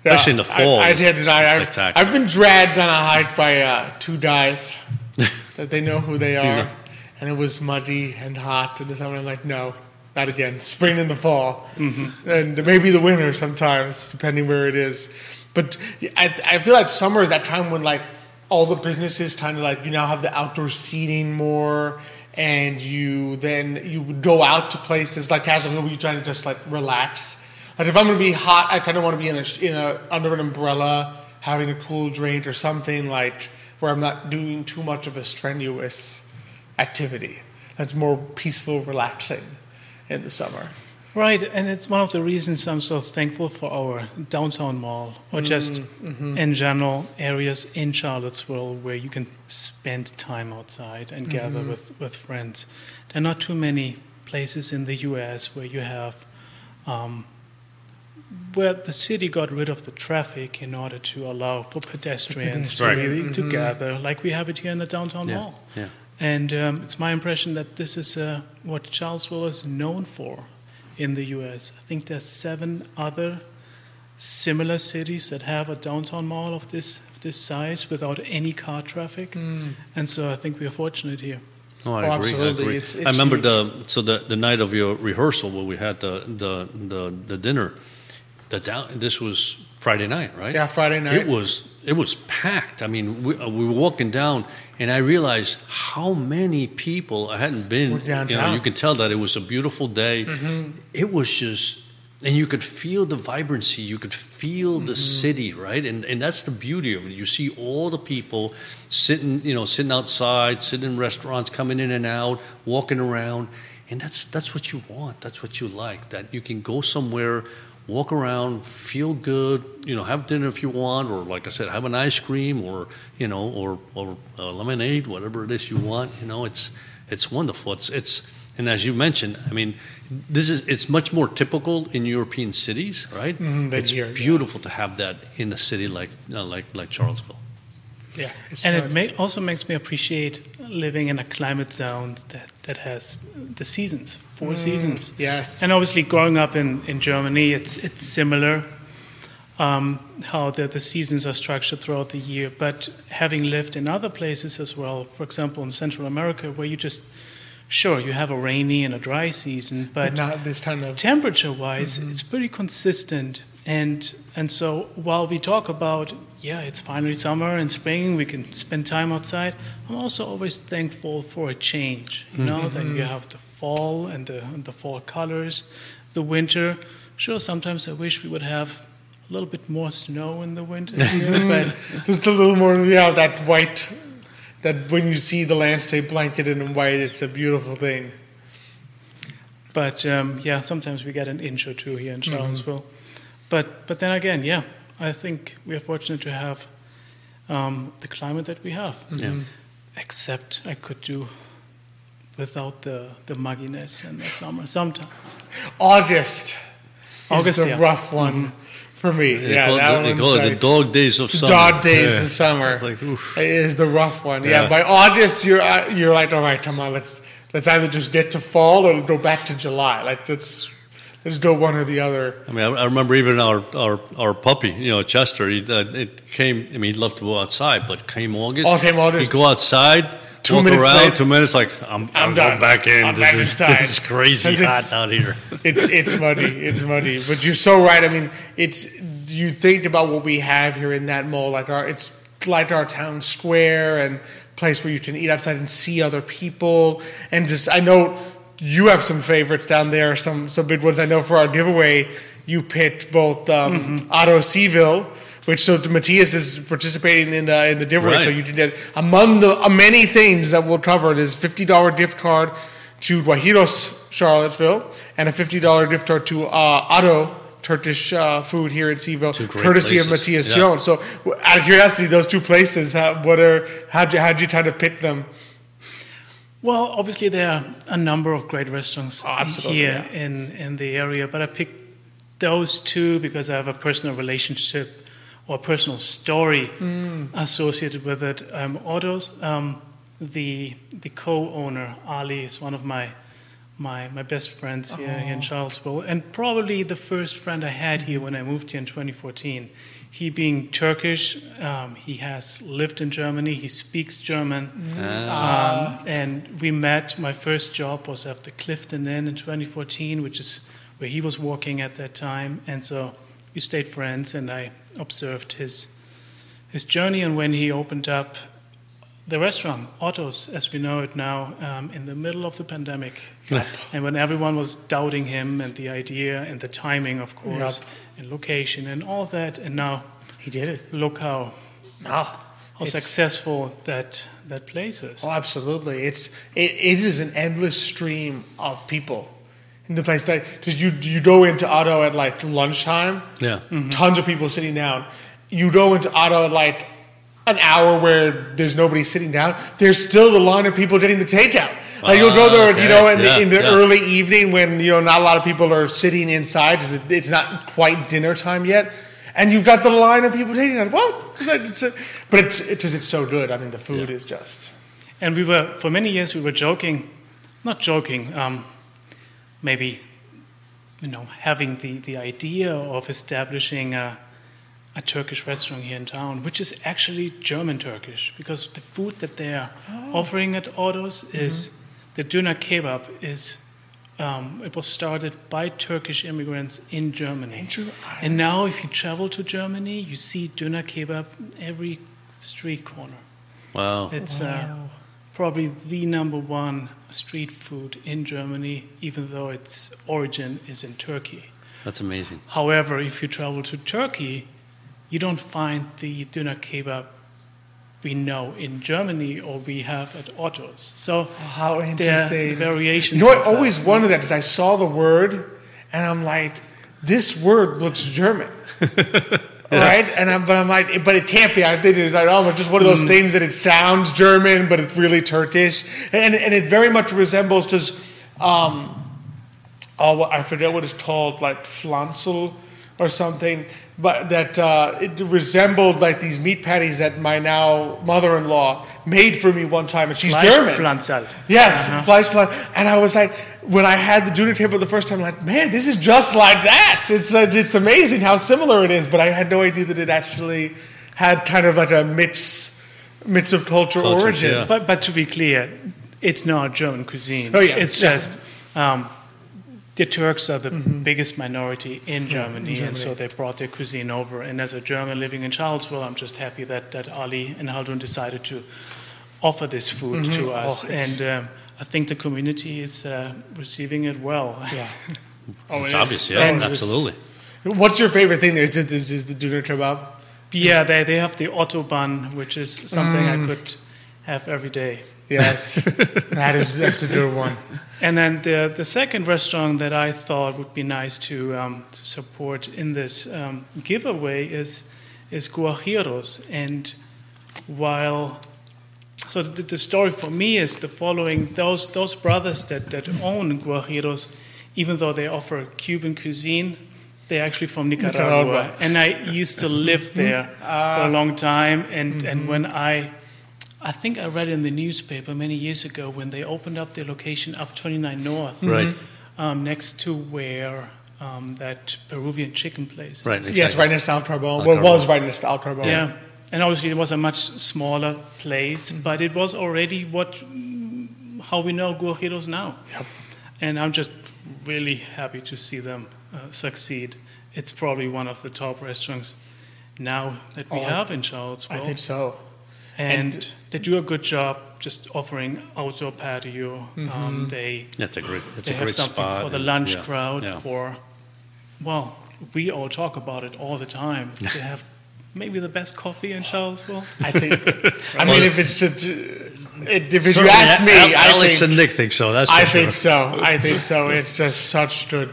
Especially in the fall, I, I it's can't deny. I've. I've been dragged on a hike by uh, two guys <laughs> that they know who they are, Yeah. and it was muddy and hot in the summer. I'm like, no, not again. Spring and the fall, Mm-hmm. and maybe the winter sometimes, depending where it is. But I, I feel like summer is that time when like all the businesses kind of like you now have the outdoor seating more. And you then you would go out to places like Castle Hill where you're trying to just like relax. Like if I'm going to be hot, I kind of want to be in a, in a under an umbrella, having a cool drink or something like where I'm not doing too much of a strenuous activity. That's more peaceful, relaxing in the summer. Right, and it's one of the reasons I'm so thankful for our downtown mall, or just in general areas in Charlottesville where you can spend time outside and gather with, with friends. There are not too many places in the U.S. where you have, um, where the city got rid of the traffic in order to allow for pedestrians to Right. really to gather, like we have it here in the downtown Yeah, mall. yeah. And um, it's my impression that this is uh, what Charlottesville is known for in the U.S. I think there's seven other similar cities that have a downtown mall of this of this size without any car traffic, mm. and so I think we are fortunate here. No, I Oh, agree. absolutely. I, agree. It's- it's I remember huge. the so the, the night of your rehearsal where we had the the the, the dinner. The down, this was Friday night, right? Yeah, Friday night. It was it was packed. I mean, we, uh, we were walking down, and I realized how many people I hadn't been. We're You know, downtown. you can tell that it was a beautiful day. Mm-hmm. It was just. And you could feel the vibrancy. You could feel the Mm-hmm. city, right? And and that's the beauty of it. You see all the people sitting, you know, sitting outside, sitting in restaurants, coming in and out, walking around, and that's that's what you want. That's what you like. That you can go somewhere, walk around, feel good, you know, have dinner if you want, or like I said, have an ice cream, or you know, or or lemonade, whatever it is you want. You know, it's it's wonderful. It's it's and as you mentioned, I mean, this is it's much more typical in European cities, right? Mhm, it's here, yeah. beautiful to have that in a city like uh, like like Charlottesville. Yeah, and it may, also makes me appreciate living in a climate zone that, that has the seasons, four seasons. yes. And obviously, growing up in, in Germany, it's it's similar um, how the, the seasons are structured throughout the year. But having lived in other places as well, for example, in Central America, where you just sure you have a rainy and a dry season, but but not this kind of temperature wise, it's pretty consistent. And and so while we talk about yeah, it's finally summer and spring, we can spend time outside. I'm also always thankful for a change. You know that you have the fall and the and the fall colors, the winter. Sure, sometimes I wish we would have a little bit more snow in the winter, <laughs> here, just a little more. Yeah, that white. That when you see the landscape blanketed in white, it's a beautiful thing. But um, yeah, sometimes we get an inch or two here in Charlottesville. But but then again, yeah, I think we are fortunate to have um, the climate that we have. Yeah. Except I could do without the the mugginess in the summer sometimes. August, August, is the yeah. rough one for me. They yeah, call, that it, they call it the dog days of summer. dog days Yeah. of summer. It's like, oof. It is the rough one. Yeah. Yeah. By August, you're uh, you're like, all right, come on, let's let's either just get to fall or go back to July. Like let's let's go one or the other. I mean, I, I remember even our, our, our puppy, you know, Chester. He uh, it came. I mean, he loved to go outside, but came August. Oh, came August. He'd go outside, Two walk minutes around. later- two minutes, like I'm, I'm, I'm going done. back in. I'm this, back is, <laughs> inside. this is crazy hot out here. <laughs> It's it's muddy. It's muddy. But you're so right. I mean, it's you think about what we have here in that mall, like our it's like our town square and place where you can eat outside and see other people and just I know you have some favorites down there, some some big ones. I know for our giveaway you picked both um, Otto Seville. Which so Matthias is participating in the in the giveaway, so you did that. Among the uh, many things that we'll cover is fifty dollar gift card to Guajiros Charlottesville and a fifty dollar gift card to uh, Otto Turkish uh, food here in Cville, courtesy of places. Matthias Yeah. Jones. So, out of curiosity, those two places, how, what are how'd you how'd you try to pick them? Well, obviously there are a number of great restaurants Oh, here yeah. in, in the area, but I picked those two because I have a personal relationship or personal story Hmm. associated with it. Um, Otto's, um, the the co-owner Ali is one of my my my best friends here, in Charlottesville, and probably the first friend I had here when I moved here in 2014. He being Turkish, um, he has lived in Germany. He speaks German. Um, and we met. My first job was at the Clifton Inn in 2014, which is where he was working at that time. And so we stayed friends, and I observed his his journey. And when he opened up the restaurant, Otto's, as we know it now, um, in the middle of the pandemic, and when everyone was doubting him and the idea and the timing, of course, Yep. and location and all that, and now He did it. look how No, how successful that that place is. Oh, absolutely. It's it, it is an endless stream of people in the place that because you you go into Otto at like lunchtime, Yeah. tons of people sitting down. You go into Otto at like an hour where there's nobody sitting down. There's still the line of people getting the takeout. Like you'll go there, Ah, you know, in okay. the, in the Yeah, yeah. early evening when you know not a lot of people are sitting inside. 'cause it- It's not quite dinner time yet, and you've got the line of people taking it. What? It's a- but it's because it's so good. I mean, the food is just. And we were, for many years, we were joking, not joking, um, maybe, you know, having the, the idea of establishing a, a Turkish restaurant here in town, which is actually German Turkish, because the food that they are offering at Otto's is the döner kebab is. Um, it was started by Turkish immigrants in Germany. Inter- And now, if you travel to Germany, you see döner kebab every street corner. Wow. It's uh, probably the number one street food in Germany, even though its origin is in Turkey. That's amazing. However, if you travel to Turkey, you don't find the doner kebab we know in Germany or we have at Otto's. So How there are interesting. variations. You know, I of that. always wondered that because I saw the word and I'm like, this word looks German. <laughs> right? And I'm, but I'm like, but it can't be. I think it's like, oh, it's just one of Mm. those things that it sounds German, but it's really Turkish. And, and it very much resembles just, um, oh, I forget what it's called, like flansel or something. But that uh, it resembled like these meat patties that my now mother-in-law made for me one time, and she's German. Fleischpflanzerl. Yes, Uh-huh. Fleischplan. And I was like, when I had the Junior table the first time, I'm like, man, this is just like that. It's uh, it's amazing how similar it is. But I had no idea that it actually had kind of like a mix mix of culture Cultures, origin. yeah. But, but to be clear, it's not German cuisine. Oh, yeah. It's Yeah. just um, the Turks are the biggest minority in Germany, Germany. and so they brought their cuisine over. And as a German living in Charlesville, I'm just happy that, that Ali and Haldun decided to offer this food to us. Oh, and um, I think the community is uh, receiving it well. Yeah. <laughs> Oh, It's it is. obvious, yeah, it's- absolutely. What's your favorite thing there? Is it is, is the döner kebab? yeah, they, they have the Otto bun, which is something Mm. I could have every day. Yes, that is that's a good one. And then the the second restaurant that I thought would be nice to, um, to support in this um, giveaway is is Guajiros. And while so the, the story for me is the following: those those brothers that that own Guajiros, even though they offer Cuban cuisine. They're actually from Nicaragua, Nicaragua. and I used to live there for a long time. And, and when I I think I read in the newspaper many years ago when they opened up their location up 29 North, Right. um, next to where um, that Peruvian chicken place. is. Right. Yes, exactly. right next to Al Carbón. Al Well, it was right next to Al Carbón. Yeah, and obviously it was a much smaller place, but it was already what mm, how we know Guajiros now. Yep. And I'm just really happy to see them uh, succeed. It's probably one of the top restaurants now that we Oh, have in Charlottesville. I think so. and, And- they do a good job just offering outdoor patio. Mm-hmm. Um, they That's a great. That's they a have great something spot. for the lunch yeah, crowd. yeah. For well, we all talk about it all the time. <laughs> they have maybe the best coffee in Charlottesville. <laughs> I think. I mean, if it's to, it, if you ask me, Al- I think and Nick think so. That's I sure. think so. I think so. It's just such good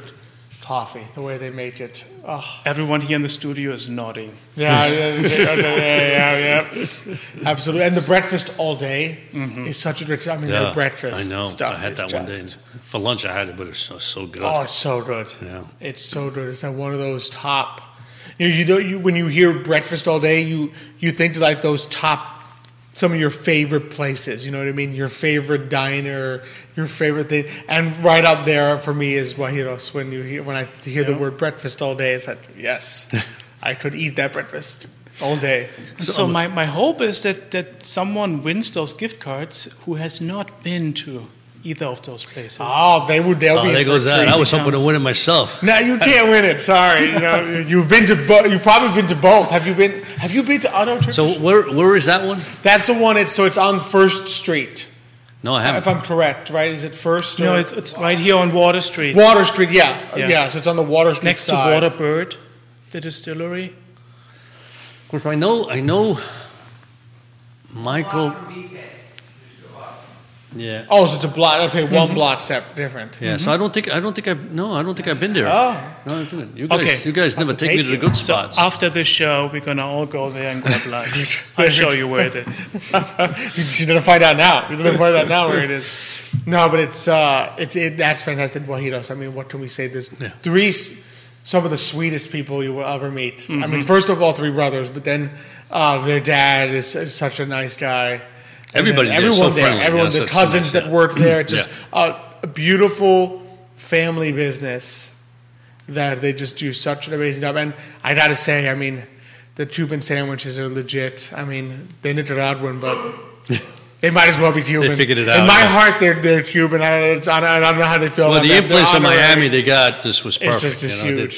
coffee, the way they make it. Oh, Everyone here in the studio is nodding. yeah, yeah, yeah, yeah, yeah, yeah. Absolutely. And the breakfast all day mm-hmm. is such a good. I mean, Yeah, their breakfast I know. stuff I had that one day. For lunch, I had it, but it's so, so good. Oh, it's so good. Yeah. It's so good. It's like one of those top. You know, you you when you hear breakfast all day, you you think like those top, some of your favorite places. You know what I mean? Your favorite diner, your favorite thing, and right up there for me is Guajiros. When you hear when I hear the word breakfast all day, it's like yes, <laughs> I could eat that breakfast all day. And so my, my hope is that, that someone wins those gift cards who has not been to either of those places. Oh, they would. They'll Oh, be. there goes that. I was hoping to win it myself. No, you <laughs> can't win it. Sorry. You know, you've been to both. You've probably been to both. Have you been? Have you been to Otto Turkish? So where where is that one? That's the one. It's so it's on First Street, No, I haven't. if I'm correct. Right? Is it First? no, it's, it's right here on Water Street. Water Street. Yeah. Yeah. yeah, So it's on the Water Street next side. to Waterbird, the distillery. Of course, I know. I know. Michael. Yeah. Oh, so it's a block. Okay, one block step different. Yeah, so I don't think I don't think I no I don't think I've been there. Oh. no, I've been- you guys Okay. you guys never to take me take to the good So spots. after this show, we're gonna all go there and grab lunch. <laughs> I'll show you where it is. <laughs> You're gonna find out now. You're gonna find out now where it is. No, but it's uh, it's it, that's fantastic. Guajiros. I mean, what can we say? There's Yeah. three, s- some of the sweetest people you will ever meet. I Mm-hmm. mean, first of all, three brothers, but then uh, their dad is, is such a nice guy. Everybody then is so everyone there, friendly. everyone, Yes, the cousins nice, that yeah. work there. It's just Yeah. a, beautiful family business that they just do such an amazing job. And I got to say, I mean, the Cuban sandwiches are legit. I mean, they're Nicaraguan, but <laughs> they might as well be Cuban. They figured it out. In my yeah. heart, they're they're Cuban. I don't, I don't, know how they feel. well, about the influence in. Miami they got just was perfect. It's just you know, they-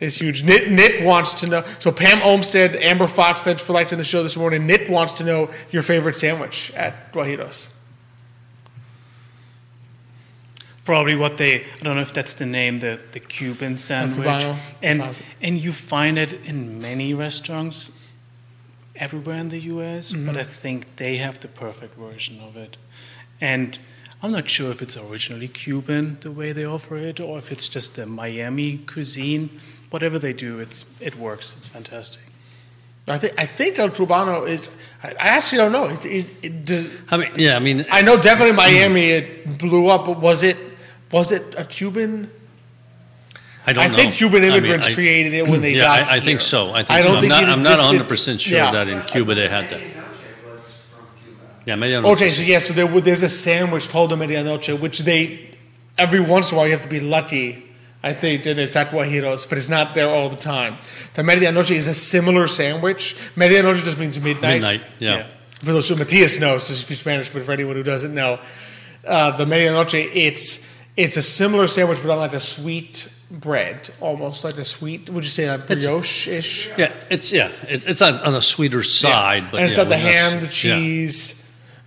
It's huge. Nick, Nick wants to know. So Pam Olmstead, Amber Fox, thanks for liking the show this morning. Nick wants to know your favorite sandwich at Guajiros. Probably what they, I don't know if that's the name, the, the Cuban sandwich. Cubano, and, classic. and you find it in many restaurants everywhere in the US, Mm-hmm. but I think they have the perfect version of it. And I'm not sure if it's originally Cuban, the way they offer it, or if it's just a Miami cuisine. Whatever they do, it's it works. It's fantastic. I think I think El Cubano is. I, I actually don't know. It, it, it, does- I mean, yeah, I mean, I know definitely Miami it blew up, but was it was it a Cuban? I don't I know. think Cuban I mean, immigrants I- created it when they yeah, got I, I here. think so. I think I don't so. think I'm it not, I'm not 100 percent sure Yeah. that in Cuba they had that. Yeah, medianoche. Okay, so yeah, so there, there's a sandwich called a medianoche, which they every once in a while you have to be lucky. I think that it's at Guajiros, but it's not there all the time. The medianoche is a similar sandwich. Medianoche just means midnight. Midnight. Yeah. For those who Matthias knows, because he speaks Spanish, but for anyone who doesn't know, uh, the medianoche it's it's a similar sandwich, but on like a sweet bread, almost like a sweet. Would you say a brioche ish? Yeah, it's yeah, it, it's on, on a sweeter side, but and it's yeah, got the ham, the yeah.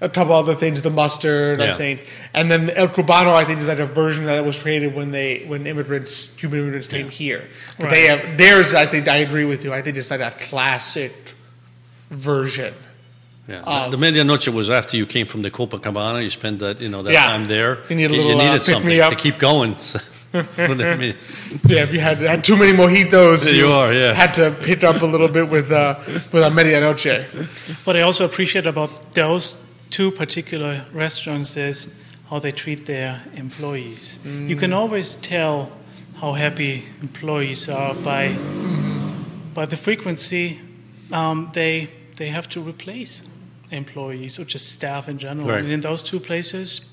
Cheese, a couple other things, the mustard, Yeah. I think, and then El Cubano, I think, is like a version that was created when they when immigrants, Cuban immigrants came here. But they have theirs. I think I agree with you. I think it's like a classic version. Yeah. of- the medianoche was after you came from the Copacabana. You spent that you know that Yeah. time there. You need a little, uh, needed pick me something up. to keep going. So, <laughs> what I mean, Yeah, if you had had too many mojitos, There you are, yeah. had to pick up a little bit with uh, with a medianoche. What I also appreciate about those two particular restaurants is how they treat their employees. You can always tell how happy employees are by by the frequency um, they they have to replace employees or just staff in general. Right. And in those two places,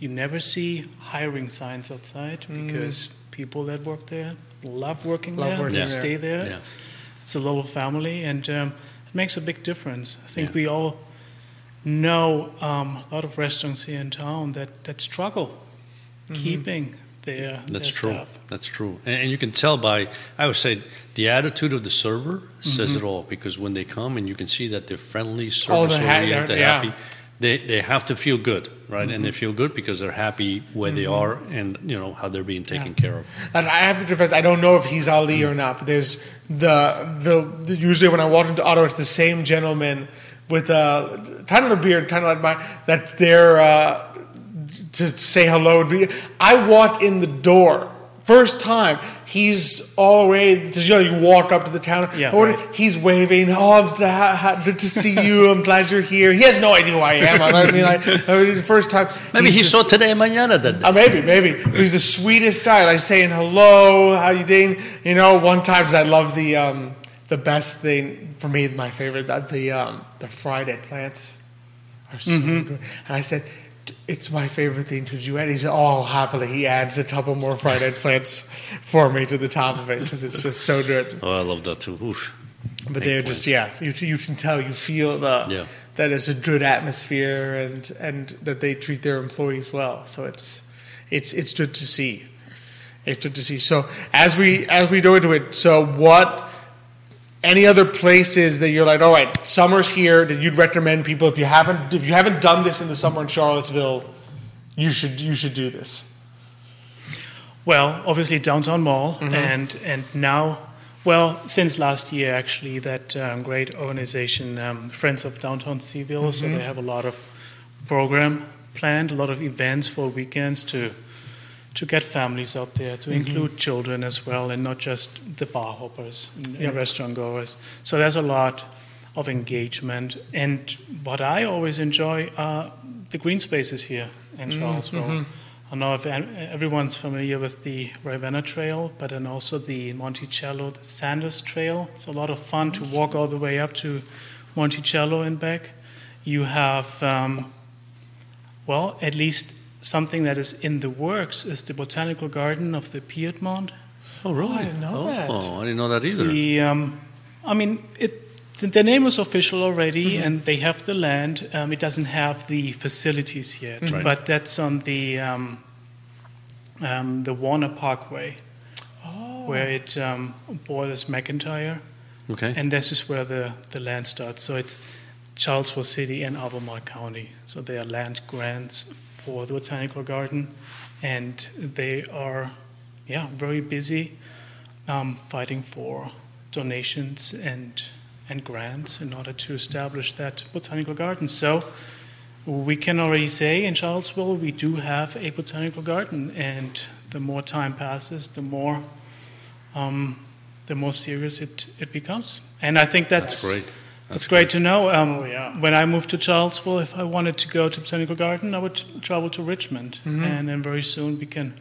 you never see hiring signs outside because people that work there love working Love there, working they there. stay there yeah, it's a little family, and um, it makes a big difference. I think Yeah. we all know um, a lot of restaurants here in town that, that struggle keeping their, that's their true. staff. That's true, and, and you can tell by I would say the attitude of the server says Mm-hmm. it all because when they come and you can see that they're friendly, Oh, service they're oriented, they're- yeah. happy. They, they have to feel good, right? And they Mm-hmm. feel good because they're happy where they are and you know how they're being taken care of. And I have to confess, I don't know if he's Ali or not. But there's the, the the usually when I walk into Ottawa, it's the same gentleman with a kind of a beard, kind of like mine. That they're uh, to say hello. I walk in the door. First time, he's all the way. You know, you walk up to the counter. Yeah, I order- right. He's waving. Oh, I'm ha- ha- to see you. I'm glad you're here. He has no idea who I am. I mean, like, I mean, the first time. Maybe he just- saw today mañana that uh, maybe, maybe. He's the sweetest guy. Like saying hello, how you doing? You know, one time 'cause I love the um, the best thing for me, my favorite, that the um, the fried eggplants are so Mm-hmm. good. And I said, it's my favorite thing. to do. And He said, oh, happily. He adds a couple more fried eggplants for me to the top of it because it's just so good. <laughs> Oh, I love that too. Oof. But they're just yeah, you you can tell, you feel the Yeah. that it's a good atmosphere and and that they treat their employees well. So it's it's it's good to see. It's good to see. So as we as we go into it, so what? Any other places that you're like, all right, summer's here that you'd recommend people if you haven't if you haven't done this in the summer in Charlottesville, you should you should do this. Well, obviously downtown mall, Mm-hmm. and and now, well, since last year actually, that um, great organization, um, Friends of Downtown Cville. So Mm-hmm. they have a lot of program planned a lot of events for weekends to to get families out there, to mm-hmm. include children as well, and not just the bar hoppers and, and restaurant goers. So there's a lot of engagement. And what I always enjoy are the green spaces here in mm-hmm, Charlottesville. Mm-hmm. I know if everyone's familiar with the Rivanna Trail, but then also the Monticello, the Saunders Trail. It's a lot of fun to walk all the way up to Monticello and back. You have, um, well, at least something that is in the works is the botanical garden of the Piedmont. Oh, really? I didn't know oh, that. Oh, I didn't know that either. The, um, I mean, it. The the name is official already, and they have the land. Um, it doesn't have the facilities yet, Right. but that's on the um, um, the Warner Parkway, where it um, borders McIntyre, Okay. and this is where the, the land starts. So it's Charlesville City and Albemarle County. So they are land grants for the botanical garden, and they are, yeah, very busy um, fighting for donations and and grants in order to establish that botanical garden. So we can already say in Charlottesville we do have a botanical garden, and the more time passes, the more um, the more serious it, it becomes. And I think that's, That's great. That's, great to know. Um, Oh, yeah. When I moved to Charlesville, if I wanted to go to Botanical Garden, I would travel to Richmond, Mm-hmm. and then very soon we can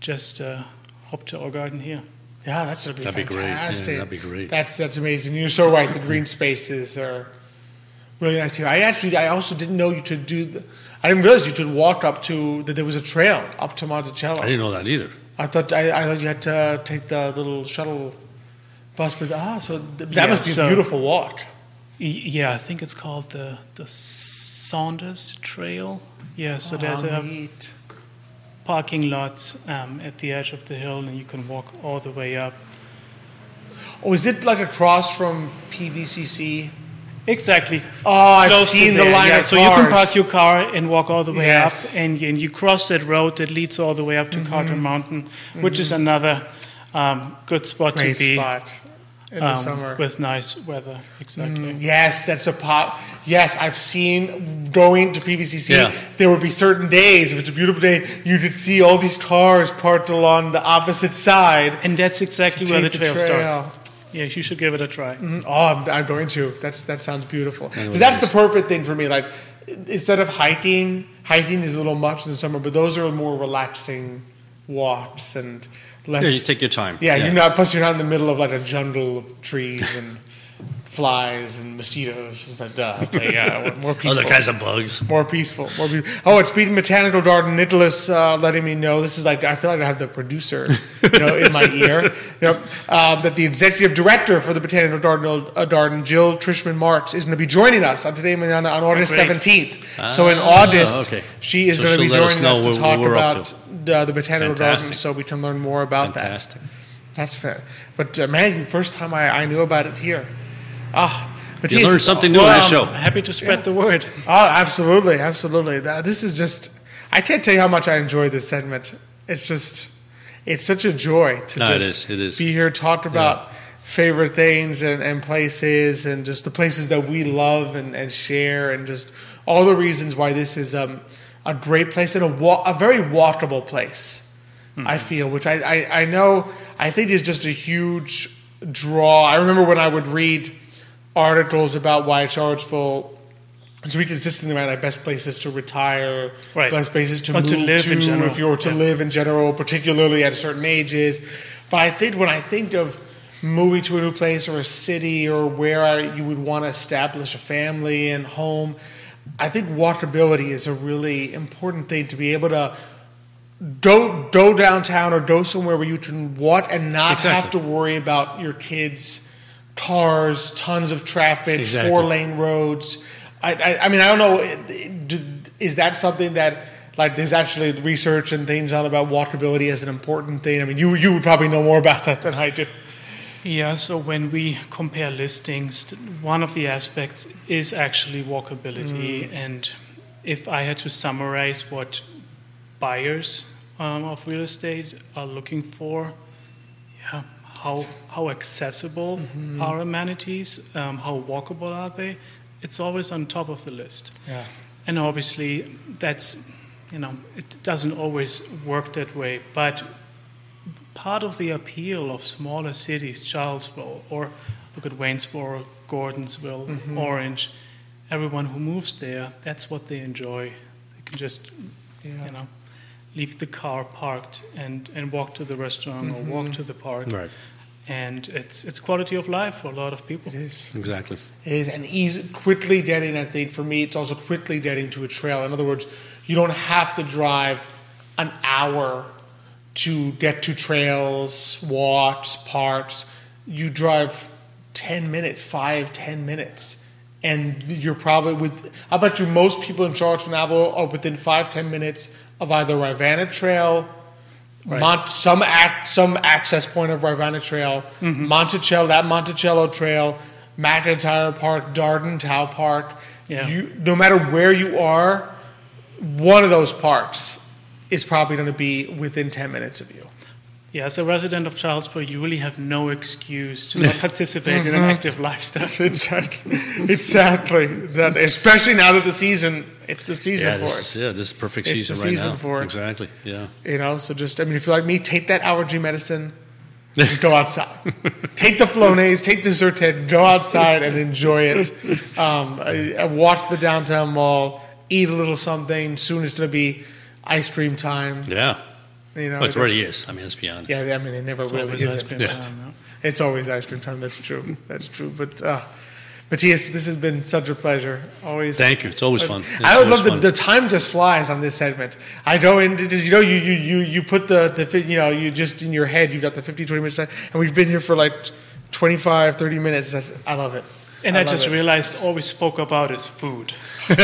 just uh, hop to our garden here. Yeah, that's gonna be That'd be great. Yeah, fantastic. that'd be great. That's that's amazing. You're so right. The green spaces are really nice here. I actually, I also didn't know you could do. The, I didn't realize you could walk up to that. There was a trail up to Monticello. I didn't know that either. I thought I, I thought you had to take the little shuttle bus, but ah, so th- that Yeah, must be so- a beautiful walk. Yeah, I think it's called the the Saunders Trail. Yeah, so there's Ah, a neat. parking lot um, at the edge of the hill, and you can walk all the way up. Oh, is it like across from PVCC? Exactly. Oh, I've Close seen the line yeah. of So you can park your car and walk all the way Yes. up, and, and you cross that road that leads all the way up to Mm-hmm. Carter Mountain, which is another um, good spot Great to be spot in the um, summer. with nice weather. Exactly. Yes, that's a pop. Yes, I've seen going to PVCC. Yeah. There would be certain days, if it's a beautiful day, you could see all these cars parked along the opposite side. And that's exactly where the take the trail, trail. starts. Yeah, you should give it a try. Oh, I'm, I'm going to. That's that sounds beautiful. Because that's nice. the perfect thing for me. Like instead of hiking, hiking is a little much in the summer, but those are more relaxing walks and less. Yeah, you take your time. Yeah, Yeah. you're not. Plus, you're not in the middle of like a jungle of trees and flies and mosquitoes. It's like, duh, okay, yeah, more <laughs> peaceful. Other kinds of bugs. More peaceful. More peaceful. Oh, it's Beaton Botanical Garden. Nickolas uh, letting me know. This is like I feel like I have the producer, you know, in my <laughs> ear. You know, uh, that the executive director for the Botanical Garden, uh, Garden Jill Trischman-Marks, is going to be joining us on today on, on August great. seventeenth. so in Ah, August, okay. she is So going to be she'll us joining us, to talk what we're about the, the Botanical Fantastic. Garden, so we can learn more about Fantastic. that. That's fair. But uh, man, first time I, I knew about it here. Ah. but You geez, learn something new well, on this show. Happy to spread the word. Oh, absolutely, absolutely. This is just, I can't tell you how much I enjoy this segment. It's just, it's such a joy to No, just is, it is. be here, talk about favorite things and, and places and just the places that we love and, and share and just all the reasons why this is um, a great place and a, wa- a very walkable place, I feel, which I, I, I know, I think is just a huge draw. I remember when I would read articles about why Charlottesville so we consistently rank like best places to retire, Right. best places to Or move to live to in general. if you were to Yeah. live in general, particularly at certain ages. But I think when I think of moving to a new place or a city or where I, you would want to establish a family and home, I think walkability is a really important thing to be able to go go downtown or go somewhere where you can walk and not Exactly. have to worry about your kids' cars, tons of traffic, Exactly. four lane roads. I, I, I mean, I don't know. it- it- d- Is that something that like there's actually research and things on about walkability as an important thing? I mean, you you would probably know more about that than I do. Yeah, so when we compare listings, one of the aspects is actually walkability. And if I had to summarize what buyers um, of real estate are looking for, yeah, how how accessible are amenities? Um, how walkable are they? It's always on top of the list. Yeah. and obviously that's you know it doesn't always work that way, but part of the appeal of smaller cities, Charlesville, or look at Waynesboro, Gordonsville, Mm-hmm. Orange, everyone who moves there, that's what they enjoy. They can just, Yeah. you know, leave the car parked and, and walk to the restaurant or mm-hmm. walk to the park. Right. And it's it's quality of life for a lot of people. It is. Exactly. It is, and easy, quickly getting. I think for me, it's also quickly getting to a trail. In other words, you don't have to drive an hour to get to trails, walks, parks. You drive ten minutes, five, ten minutes, and you're probably with. I bet you most people in Charleston Apple are within five, ten minutes of either Rivanna Trail. Right. Mont, some act, some access point of Rivanna Trail, mm-hmm. Monticello, that Monticello Trail, McIntyre Park, Darden Towe Park. Yeah. You, no matter where you are, one of those parks is probably going to be within ten minutes of you. Yeah, as a resident of Charlesville, you really have no excuse to <laughs> not participate in an active lifestyle. <laughs> Exactly, exactly. That, especially now that the season, it's the season Yeah, for this, it. yeah, this is perfect It's season the right season now. for it. Exactly. Yeah. You know, so just I mean, if you're like me, take that allergy medicine, and go <laughs> outside. take the Flonase, take the Zyrtec, go outside and enjoy it. Um, I, I watch the downtown mall, eat a little something. Soon it's going to be ice cream time. Yeah. You know, Well, it it's- already is. I mean, let's be honest. Yeah, I mean, it never really is. ice cream Yeah. It's always ice cream time. That's true. That's true. But uh, Matthias, this has been such a pleasure. Always. Thank you. It's always fun. It's I would love the, the time just flies on this segment. I go in, you know, you you you you put the the you know you just in your head you've got the 50, 20 minutes, time, and we've been here for like 25, 30 minutes. I, I love it. And I, love just it. realized all we spoke about is food. <laughs> so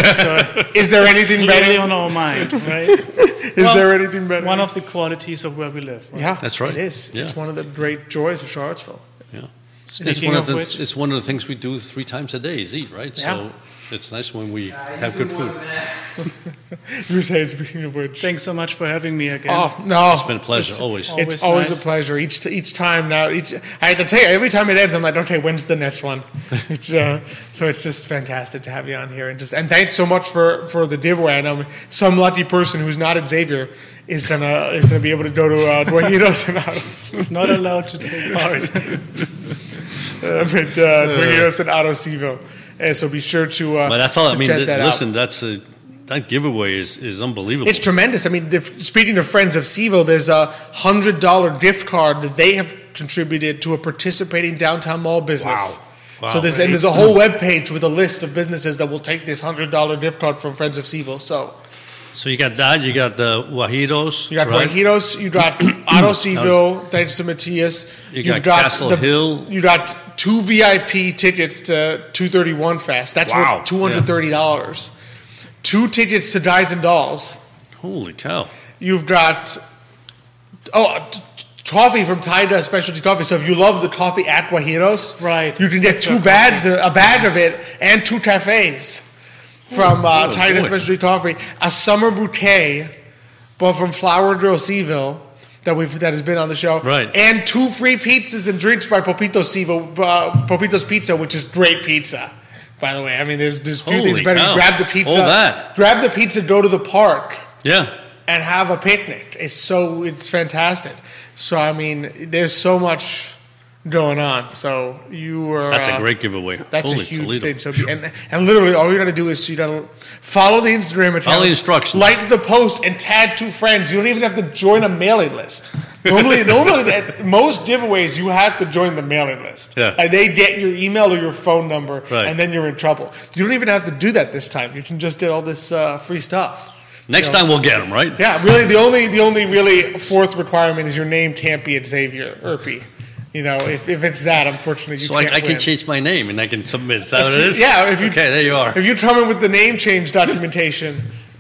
Is there anything clearly better? on our mind, <laughs> right? Is Well, there anything better? One of the qualities of where we live. Right? yeah, That's right. It is. Yeah. It's one of the great joys of Charlottesville. Yeah. It's Speaking one of of the, which- it's one of the things we do three times a day is eat, right? Yeah. So it's nice when we have good food. <laughs> You were saying speaking of which. Thanks so much for having me again. Oh no! It's been a pleasure, always. Always it's always nice. a pleasure each each time. Now, each I had to tell you every time it ends, I'm like, okay, when's the next one? <laughs> It's, uh, so it's just fantastic to have you on here, and just and thanks so much for for the giveaway. I know some lucky person who's not at Xavier is gonna is gonna be able to go to uh, Dueñitos and Autos, <laughs> Not allowed to take part. uh, but uh, Dueñitos and Auto Civo. And so be sure to. Uh, But that's all. I mean, th- that out. listen, that's a that giveaway is, is unbelievable. It's tremendous. I mean, if, speaking of Friends of Cville, there's a hundred dollar gift card that they have contributed to a participating downtown mall business. Wow. Wow. So there's and there's a whole web page with a list of businesses that will take this hundred dollar gift card from Friends of Cville. So so you got that. You got the Guajiros. you got right? Guajiros, you got Auto <clears throat> Sivo, thanks to Matthias. You got Castle Hill. You got two VIP tickets to 231 Fest. That's Wow. worth two hundred thirty dollars. Two tickets to Guys and Dolls. Holy cow! You've got oh t- t- coffee from Tida Specialty Coffee. So if you love the coffee at Guajiros, Right. you can get two bags, a bag of it, and two cafes from uh, Oh, Tida. Specialty Coffee. A summer bouquet, but from Flower Girl Cville. That we've that has been on the show, Right. And two free pizzas and drinks by Popito uh, Popito's Pizza, which is great pizza. By the way, I mean there's there's few Holy things better. cow. Grab the pizza, All that. grab the pizza, go to the park, Yeah, and have a picnic. It's so it's fantastic. So I mean, there's so much going on. So you are that's uh, a great giveaway. That's Holy a huge Toledo. thing. So and and literally all you got to do is you got to follow the Instagram account, Follow the instructions. like the post, and tag two friends. You don't even have to join a mailing list. Normally, <laughs> normally at most giveaways you have to join the mailing list. Yeah. And they get your email or your phone number, Right. and then you're in trouble. You don't even have to do that this time. You can just get all this uh, free stuff. Next You know. time we'll get them right. Yeah, really. The only the only really fourth requirement is your name can't be Xavier Urpí. You know, if, if it's that, unfortunately, you So can't I can win. change my name and I can submit. Is that If what you- it is? Yeah, if you okay, there you are. If you come in with the name change documentation,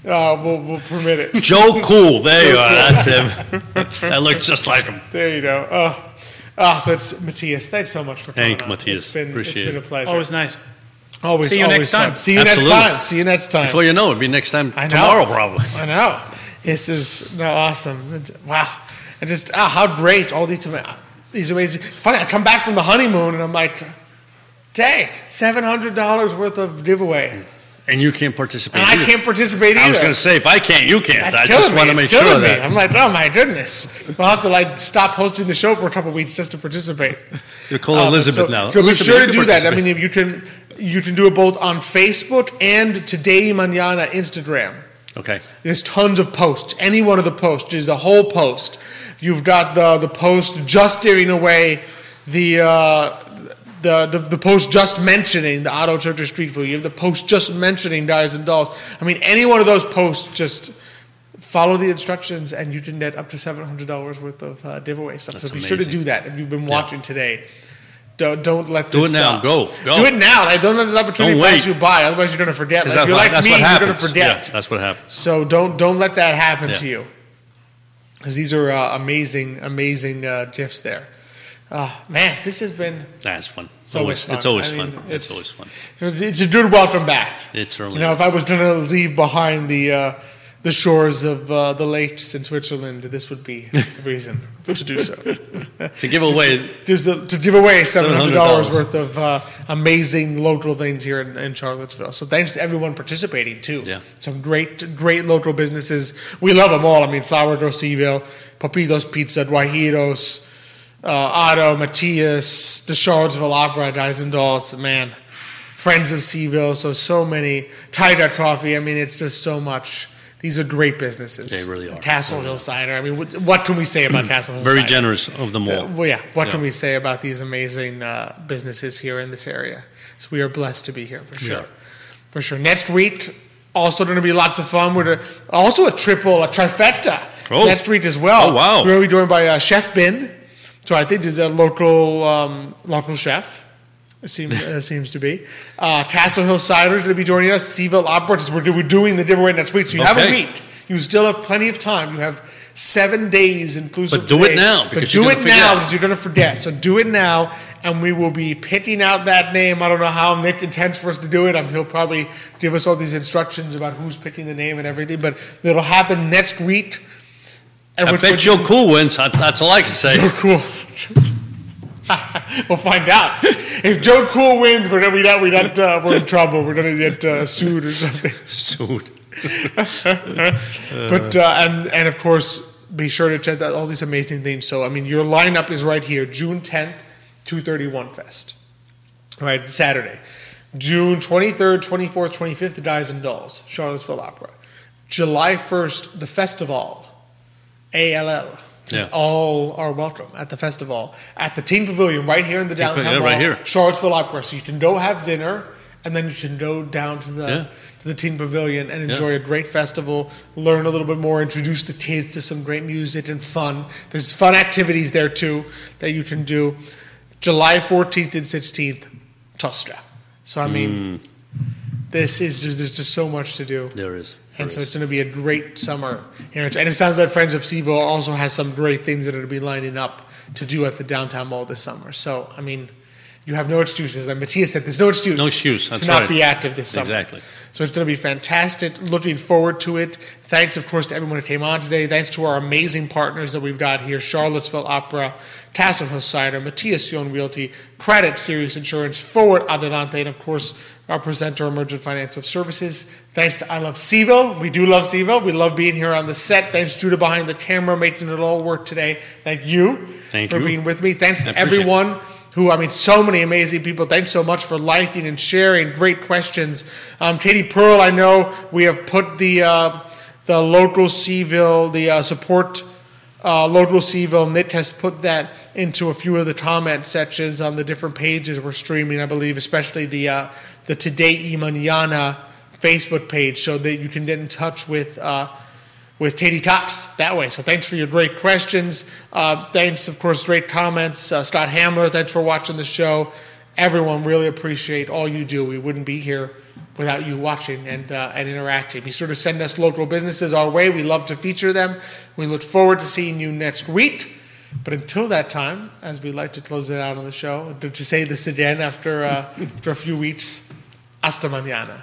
uh, we'll we'll permit it. <laughs> Joe Cool. There you are. That's him. that looks just like him. There you go. Oh, ah, so it's Matthias. Thanks so much for coming. Thank you, on. Matthias. It's been Appreciate it's been a pleasure. Always nice. always. See you always next fun. time. See you Absolutely. next time. See you next time. Before you know it, it'll be next time I know. tomorrow probably. I know. This is no awesome. Wow. And just ah, how great all these ama- these amazing. Funny, I come back from the honeymoon and I'm like, dang, seven hundred dollars worth of giveaway. And you can't participate. and I either. can't participate either. I was going to say, if I can't, you can't. That's I just me. want to make sure me. that. I'm like, oh my goodness. I'll have to like stop hosting the show for a couple of weeks just to participate. You'll call Um, Elizabeth so- now. so be sure to do that. I mean, you can you can do it both on Facebook and Today Mañana Instagram. Okay. There's tons of posts. Any one of the posts, just the whole post. You've got the the post just giving away the. Uh, the, the, the post just mentioning the Otto Turkish Street Food. You have the post just mentioning Guys and Dolls. I mean, any one of those posts, just follow the instructions and you can get up to $700 worth of uh, giveaway stuff. That's so be sure to do that if you've been watching today. Don't, don't let Do this it now. uh, Go. Go. Do it now. I don't let this opportunity pass you by. Otherwise, you're going to forget. Like, if you're what- like me, you're going to forget. Yeah, that's what happens. So don't don't let that happen Yeah. to you, because these are uh, amazing, amazing uh, gifts there. Uh, man, this has been That's fun. It's always, much fun. It's always I mean, fun. It's, always fun. It's a good welcome back. It certainly You know, if I was going to leave behind the uh, the shores of uh, the lakes in Switzerland, this would be the reason to do so. <laughs> To give away, Just to, to give away seven hundred dollars worth of uh, amazing local things here in, in Charlottesville. So thanks to everyone participating too. Yeah. some great, great local businesses. We love them all. I mean, Flower Cville, Papitos Pizza, Guajiros, uh, Otto, Matthias, the Charlottesville Opera, Dolls. Man, Friends of Cville. So so many. Tiger Coffee. I mean, it's just so much. These are great businesses. They really are. Castle Hill Cider. I mean, what, what can we say about Castle Hill very Cider? generous of them all. Uh, well, yeah. What can we say about these amazing uh, businesses here in this area? So we are blessed to be here for sure. are. For sure. Next week, also going to be lots of fun. We're gonna- also a triple, a trifecta Oh. next week as well. Oh, wow. We're going to be joined by uh, Chef Bin. So I think there's a local um, local chef. It seems, uh, seems to be. Uh, Castle Hill Cider is going to be joining us. Cville Opera. We're, we're doing the giveaway next week. So you have a week. You still have plenty of time. You have seven days inclusive. But do it today. now, But do it now because you're going to forget. So do it now, and we will be picking out that name. I don't know how Nick intends for us to do it. Um, he'll probably give us all these instructions about who's picking the name and everything. But it'll happen next week. At I bet Joe Cool wins. That's all I can say. Joe Cool. <laughs> <laughs> we'll find out. If Joe Cool wins, we're gonna, we not, we not, uh, we're in trouble. We're going to get uh, sued or something. Soon. <laughs> but uh, and and of course, be sure to check out all these amazing things. So I mean, your lineup is right here: June 10th, 231 Fest, right? Saturday, June 23rd, 24th, 25th, the Guys and Dolls, Charlottesville Opera, July 1st, the Festival, ALL. Just Yeah. all are welcome at the festival at the Ting Pavilion right here in the downtown Pavilion, right mall, here. Charlottesville Opera. So you can go have dinner, and then you can go down to the Yeah. to the Ting Pavilion and Yeah. enjoy a great festival, learn a little bit more, introduce the kids to some great music and fun. There's fun activities there too that you can do. July 14th and 16th, Tosca. So I mean, mm. this is just there's just so much to do. There is. And so it's going to be a great summer here. And it sounds like Friends of Cville also has some great things that are going to be lining up to do at the downtown mall this summer. So, I mean, you have no excuses. Like Matthias said, there's no excuse. No excuse, that's to not right. be active this summer. Exactly. So it's going to be fantastic. Looking forward to it. Thanks, of course, to everyone who came on today. Thanks to our amazing partners that we've got here Charlottesville Opera, Castle Hill Cider, Matthias John Realty, Craddock Serious Insurance, Forward Adelante, and of course, our presenter, Emergent Financial Services. Thanks to I Love Cville. We do love Cville. We love being here on the set. Thanks, Judah, behind the camera, making it all work today. Thank you Thank for you. being with me. Thanks to everyone. it. Who, I mean, so many amazing people. Thanks so much for liking and sharing. Great questions. Um, Katie Pearl, I know we have put the uh, the local Cville, the uh, support uh, local Cville. Nick has put that into a few of the comment sections on the different pages we're streaming. I believe, especially the uh, the Today y Mañana Facebook page, so that you can get in touch with. Uh, with Katie Cox that way. So thanks for your great questions. Uh, thanks, of course, great comments. Uh, Scott Hamler, thanks for watching the show. Everyone really appreciate all you do. We wouldn't be here without you watching and uh, and interacting. Be sure to send us local businesses our way. We love to feature them. We look forward to seeing you next week. But until that time, as we like to close it out on the show, to, say this again after uh, <laughs> after a few weeks, hasta mañana.